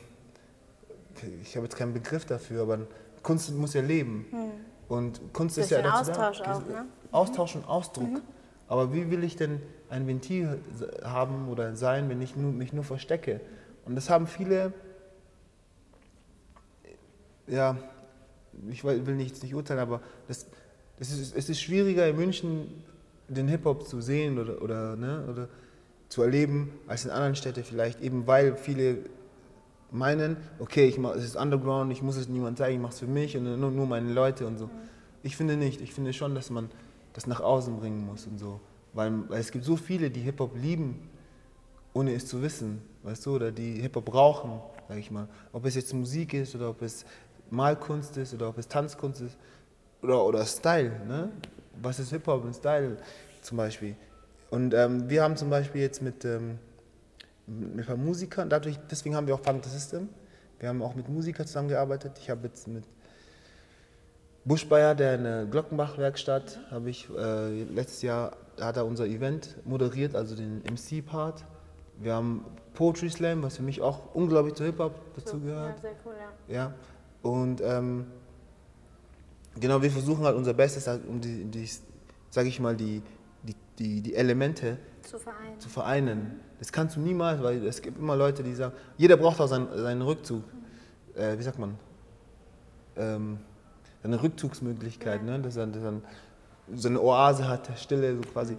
Speaker 3: ich habe jetzt keinen Begriff dafür, aber Kunst muss ja leben. Und Kunst ist ja dazu
Speaker 2: Austausch
Speaker 3: da.
Speaker 2: auch, ne?
Speaker 3: Austausch und Ausdruck. Aber wie will ich denn ein Ventil haben oder sein, wenn ich nur, mich nur verstecke? Und das haben viele, ja, ich will will nicht, nicht urteilen, aber das, das ist, es ist schwieriger in München den Hip-Hop zu sehen oder, oder, ne, oder zu erleben als in anderen Städten vielleicht, eben weil viele meinen, okay, ich mach, es ist Underground, ich muss es niemandem zeigen, ich mache es für mich und nur, nur meine Leute und so. Ich finde nicht, ich finde schon, dass man das nach außen bringen muss und so. Weil, weil es gibt so viele, die Hip-Hop lieben, ohne es zu wissen, weißt du, oder die Hip-Hop brauchen, sag ich mal. Ob es jetzt Musik ist oder ob es Malkunst ist oder ob es Tanzkunst ist oder, oder Style, ne? Was ist Hip-Hop und Style zum Beispiel? Und ähm, wir haben zum Beispiel jetzt mit, ähm, mit ein Musikern, dadurch, deswegen haben wir auch Funk the System. Wir haben auch mit Musikern zusammengearbeitet. Ich habe jetzt mit Buschbayer, der eine Glockenbach-Werkstatt, habe ich äh, letztes Jahr, da hat er unser Event moderiert, also den MC-Part. Wir haben Poetry Slam, was für mich auch unglaublich zu Hip-Hop dazugehört.
Speaker 2: Ja, sehr cool, ja.
Speaker 3: Ja, und ähm, genau, wir versuchen halt unser Bestes, halt, um die, die sage ich mal, die, die, die, die Elemente
Speaker 2: Zu vereinen.
Speaker 3: zu vereinen. Das kannst du niemals, weil es gibt immer Leute, die sagen, jeder braucht auch seinen, seinen Rückzug. Äh, wie sagt man? Ähm, eine Rückzugsmöglichkeit, ne? dass, er, dass er so eine Oase hat, der Stille so quasi.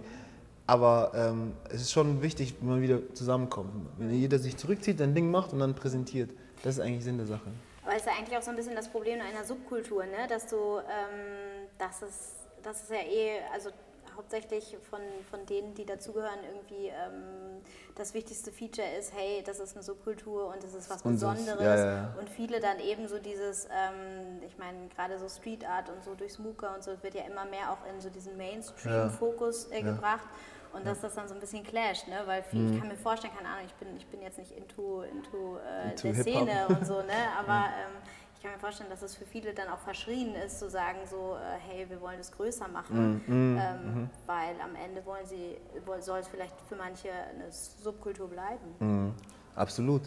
Speaker 3: Aber ähm, es ist schon wichtig, wenn man wieder zusammenkommt. Wenn jeder sich zurückzieht, ein Ding macht und dann präsentiert. Das ist eigentlich Sinn der Sache.
Speaker 2: Aber es ist ja eigentlich auch so ein bisschen das Problem einer Subkultur, ne? dass du, ähm, dass es, das ist ja eh, also hauptsächlich von, von denen, die dazugehören, irgendwie ähm, das wichtigste Feature ist, hey, das ist eine Subkultur und das ist was
Speaker 3: Unseres,
Speaker 2: Besonderes.
Speaker 3: ja, ja.
Speaker 2: Und viele dann eben so dieses, ähm, ich meine, gerade so Street Art und so durch Smooker und so wird ja immer mehr auch in so diesen Mainstream-Fokus äh, gebracht. Und dass das dann so ein bisschen clasht, ne? weil viel,
Speaker 3: Mhm.
Speaker 2: ich kann mir vorstellen, keine Ahnung, ich bin, ich bin jetzt nicht into, into, äh,
Speaker 3: Into
Speaker 2: der. Szene und so, ne? aber ähm, ich kann mir vorstellen, dass es für viele dann auch verschrien ist, zu sagen so, äh, hey, wir wollen das größer machen,
Speaker 3: Mhm,
Speaker 2: ähm, weil am Ende wollen sie, soll es vielleicht für manche eine Subkultur bleiben.
Speaker 3: Mhm. Absolut.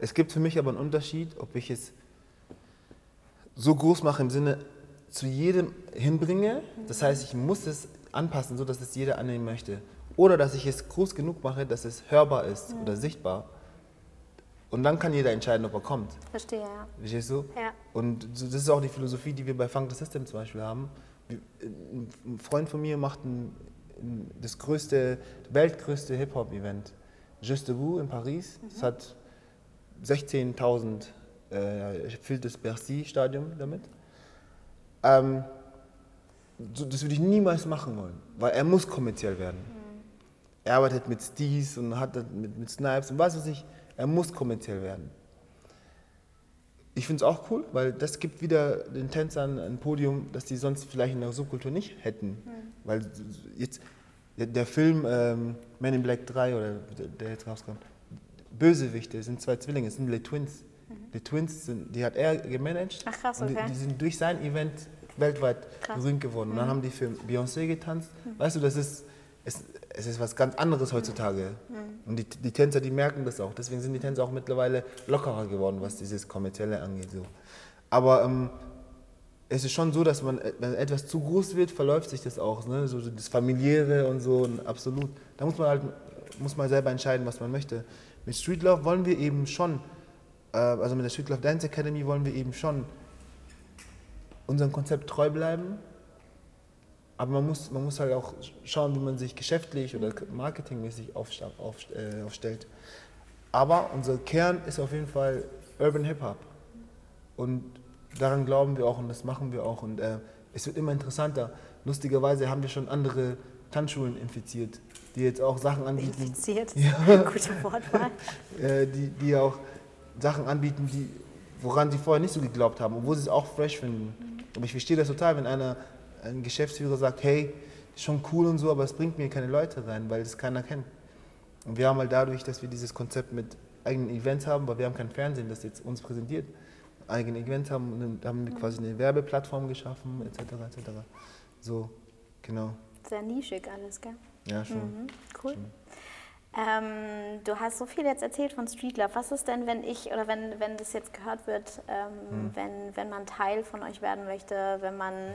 Speaker 3: Es gibt für mich aber einen Unterschied, ob ich es so groß mache im Sinne zu jedem hinbringe. Das heißt, ich muss es anpassen, so dass es jeder annehmen möchte. Oder dass ich es groß genug mache, dass es hörbar ist oder sichtbar. Und dann kann jeder entscheiden, ob er kommt.
Speaker 2: Verstehe, ja.
Speaker 3: Verstehst du?
Speaker 2: Ja.
Speaker 3: Und das ist auch die Philosophie, die wir bei Funk the System zum Beispiel haben. Ein Freund von mir macht ein, das größte, weltgrößte Hip-Hop-Event. Juste Debout in Paris. Das hat 16.000, äh, füllt das Bercy-Stadion damit. Ähm, das würde ich niemals machen wollen, weil er muss kommerziell werden. Er arbeitet mit Steez und hat das mit, mit Snipes und was weiß ich. Er muss kommerziell werden. Ich finde es auch cool, weil das gibt wieder den Tänzern ein Podium, das die sonst vielleicht in der Subkultur nicht hätten. Weil jetzt der, Film ähm, Men in Black 3 oder der, jetzt rauskommt, Bösewichte sind zwei Zwillinge, sind die Twins. Die Twins, sind, die hat er gemanagt
Speaker 2: Ach, krass,
Speaker 3: und die,
Speaker 2: okay.
Speaker 3: die sind durch sein Event weltweit berühmt geworden. Und dann haben die für Beyoncé getanzt. Weißt du, das ist, es, es ist was ganz anderes heutzutage. Und die, die Tänzer, die merken das auch. Deswegen sind die Tänzer auch mittlerweile lockerer geworden, was dieses Kommerzielle angeht. So. Aber ähm, es ist schon so, dass man, äh, wenn etwas zu groß wird, verläuft sich das auch. Ne? So das Familiäre und so, und absolut. Da muss man halt muss man selber entscheiden, was man möchte. Mit Street Love wollen wir eben schon, äh, also mit der Street Love Dance Academy wollen wir eben schon unserem Konzept treu bleiben. Aber man muss, man muss halt auch schauen, wie man sich geschäftlich oder marketingmäßig aufsta- auf, äh, aufstellt. Aber unser Kern ist auf jeden Fall Urban Hip Hop. Und daran glauben wir auch und das machen wir auch. Und äh, es wird immer interessanter. Lustigerweise haben wir schon andere Tanzschulen infiziert, die jetzt auch Sachen anbieten
Speaker 2: Infiziert.
Speaker 3: Ja.
Speaker 2: Gute Wortwahl.
Speaker 3: äh, die, die auch Sachen anbieten, die, woran sie vorher nicht so geglaubt haben, obwohl sie es auch fresh finden. Aber ich verstehe das total, wenn einer, ein Geschäftsführer sagt, hey, schon cool und so, aber es bringt mir keine Leute rein, weil das keiner kennt. Und wir haben halt dadurch, dass wir dieses Konzept mit eigenen Events haben, weil wir haben kein Fernsehen, das jetzt uns präsentiert, eigene Events haben und haben wir quasi eine Werbeplattform geschaffen, etc. etc. So, genau.
Speaker 2: Sehr nischig alles, gell?
Speaker 3: Ja, schon.
Speaker 2: Mhm, cool. Ähm, du hast so viel jetzt erzählt von Street Love. Was ist denn, wenn ich oder wenn, wenn das jetzt gehört wird, ähm, wenn, wenn man Teil von euch werden möchte, wenn man
Speaker 3: Das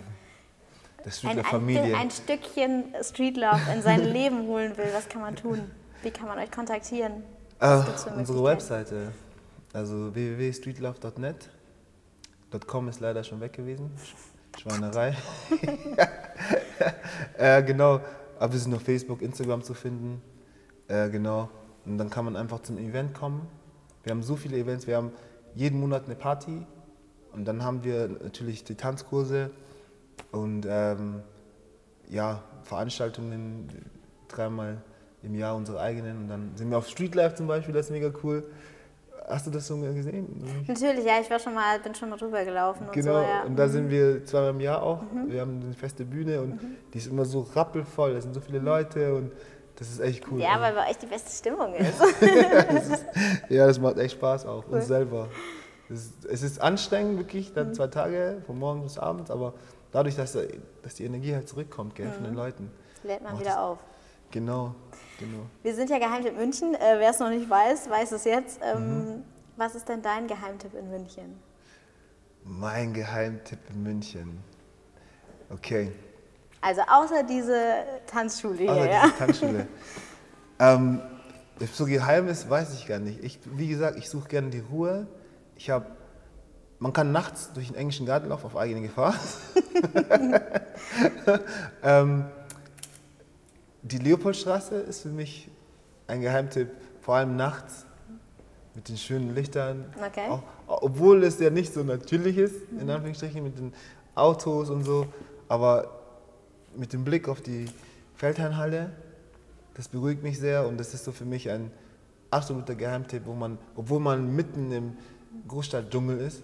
Speaker 2: ein, ein,
Speaker 3: Familie.
Speaker 2: ein Stückchen Street Love in sein Leben holen will, was kann man tun? Wie kann man euch kontaktieren? Für
Speaker 3: unsere? Webseite, also www.streetlove.net. .com ist leider schon weg gewesen. Sch- Schweinerei. äh, genau, aber wir sind auf Facebook, Instagram zu finden. Äh, genau. Und dann kann man einfach zum Event kommen. Wir haben so viele Events, wir haben jeden Monat eine Party und dann haben wir natürlich die Tanzkurse und ähm, ja, Veranstaltungen dreimal im Jahr unsere eigenen und dann sind wir auf Street Life zum Beispiel, das ist mega cool. Hast du das so gesehen?
Speaker 2: Natürlich, ja, ich war schon mal, bin schon mal drüber gelaufen und
Speaker 3: Genau,
Speaker 2: so, ja. Mhm.
Speaker 3: und da sind wir zweimal im Jahr auch. Wir haben eine feste Bühne und die ist immer so rappelvoll, da sind so viele Leute und das ist echt cool.
Speaker 2: Ja,
Speaker 3: Also,
Speaker 2: weil bei euch die beste Stimmung ist.
Speaker 3: das ist, ja, das macht echt Spaß auch, uns selber. Es ist, es ist anstrengend, wirklich,
Speaker 2: Mhm.
Speaker 3: dann zwei Tage, von morgens bis abends, aber dadurch, dass, dass die Energie halt zurückkommt gell, von den Leuten.
Speaker 2: Lädt man
Speaker 3: Macht
Speaker 2: wieder auf.
Speaker 3: Genau, genau.
Speaker 2: Wir sind ja Geheimtipp München. Äh, Wer es noch nicht weiß, weiß es jetzt.
Speaker 3: Mhm.
Speaker 2: Ähm, Was ist denn dein Geheimtipp in München?
Speaker 3: Mein Geheimtipp in München. Okay.
Speaker 2: Also außer diese Tanzschule hier,
Speaker 3: Also
Speaker 2: ja.
Speaker 3: diese Tanzschule. ähm, so geheim ist, weiß ich gar nicht. Ich, wie gesagt, ich suche gerne die Ruhe. Ich habe, man kann nachts durch den englischen Garten laufen auf eigene Gefahr. ähm, die Leopoldstraße ist für mich ein Geheimtipp, vor allem nachts mit den schönen Lichtern.
Speaker 2: Okay.
Speaker 3: Auch, obwohl es ja nicht so natürlich ist, in Anführungsstrichen, mit den Autos und so, aber mit dem Blick auf die Feldherrnhalle. Das beruhigt mich sehr und das ist so für mich ein absoluter Geheimtipp, wo man, obwohl man mitten im Großstadtdschungel ist,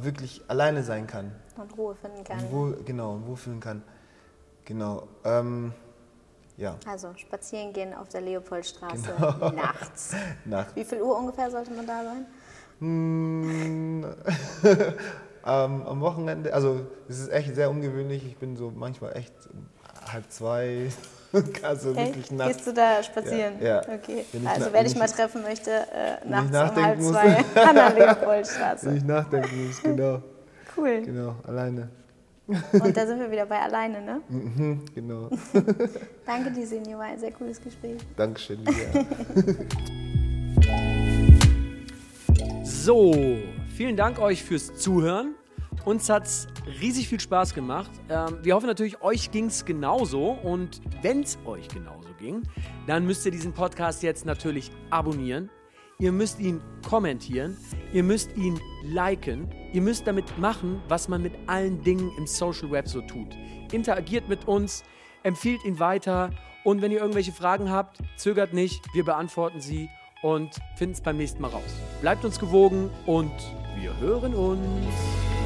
Speaker 3: wirklich alleine sein kann.
Speaker 2: Und Ruhe finden kann.
Speaker 3: Und wohl, genau, und wohlfühlen kann. Genau. Ähm, ja.
Speaker 2: Also spazieren gehen auf der Leopoldstraße
Speaker 3: Genau.
Speaker 2: nachts.
Speaker 3: Nacht.
Speaker 2: Wie viel Uhr ungefähr sollte man da sein?
Speaker 3: Mm, ähm, am Wochenende, also es ist echt sehr ungewöhnlich. Ich bin so manchmal echt halb zwei, also
Speaker 2: Okay.
Speaker 3: wirklich nachts.
Speaker 2: Gehst du da spazieren?
Speaker 3: Ja, ja.
Speaker 2: Okay.
Speaker 3: Wenn
Speaker 2: Also wer
Speaker 3: wenn
Speaker 2: dich
Speaker 3: ich-
Speaker 2: mal treffen möchte, äh, nachts um halb
Speaker 3: muss.
Speaker 2: zwei an der
Speaker 3: Wenn
Speaker 2: Leopoldstraße.
Speaker 3: ich nachdenken muss, genau,
Speaker 2: Cool.
Speaker 3: genau, alleine.
Speaker 2: Und da sind wir wieder bei alleine, ne?
Speaker 3: Mhm, genau.
Speaker 2: Danke dir, Senio, war ein sehr cooles Gespräch.
Speaker 3: Dankeschön. Ja.
Speaker 1: So, vielen Dank euch fürs Zuhören. Uns hat es riesig viel Spaß gemacht. Ähm, wir hoffen natürlich, euch ging es genauso. Und wenn es euch genauso ging, dann müsst ihr diesen Podcast jetzt natürlich abonnieren. Ihr müsst ihn kommentieren. Ihr müsst ihn liken. Ihr müsst damit machen, was man mit allen Dingen im Social Web so tut. Interagiert mit uns, empfiehlt ihn weiter. Und wenn ihr irgendwelche Fragen habt, zögert nicht. Wir beantworten sie und finden es beim nächsten Mal raus. Bleibt uns gewogen und wir hören uns.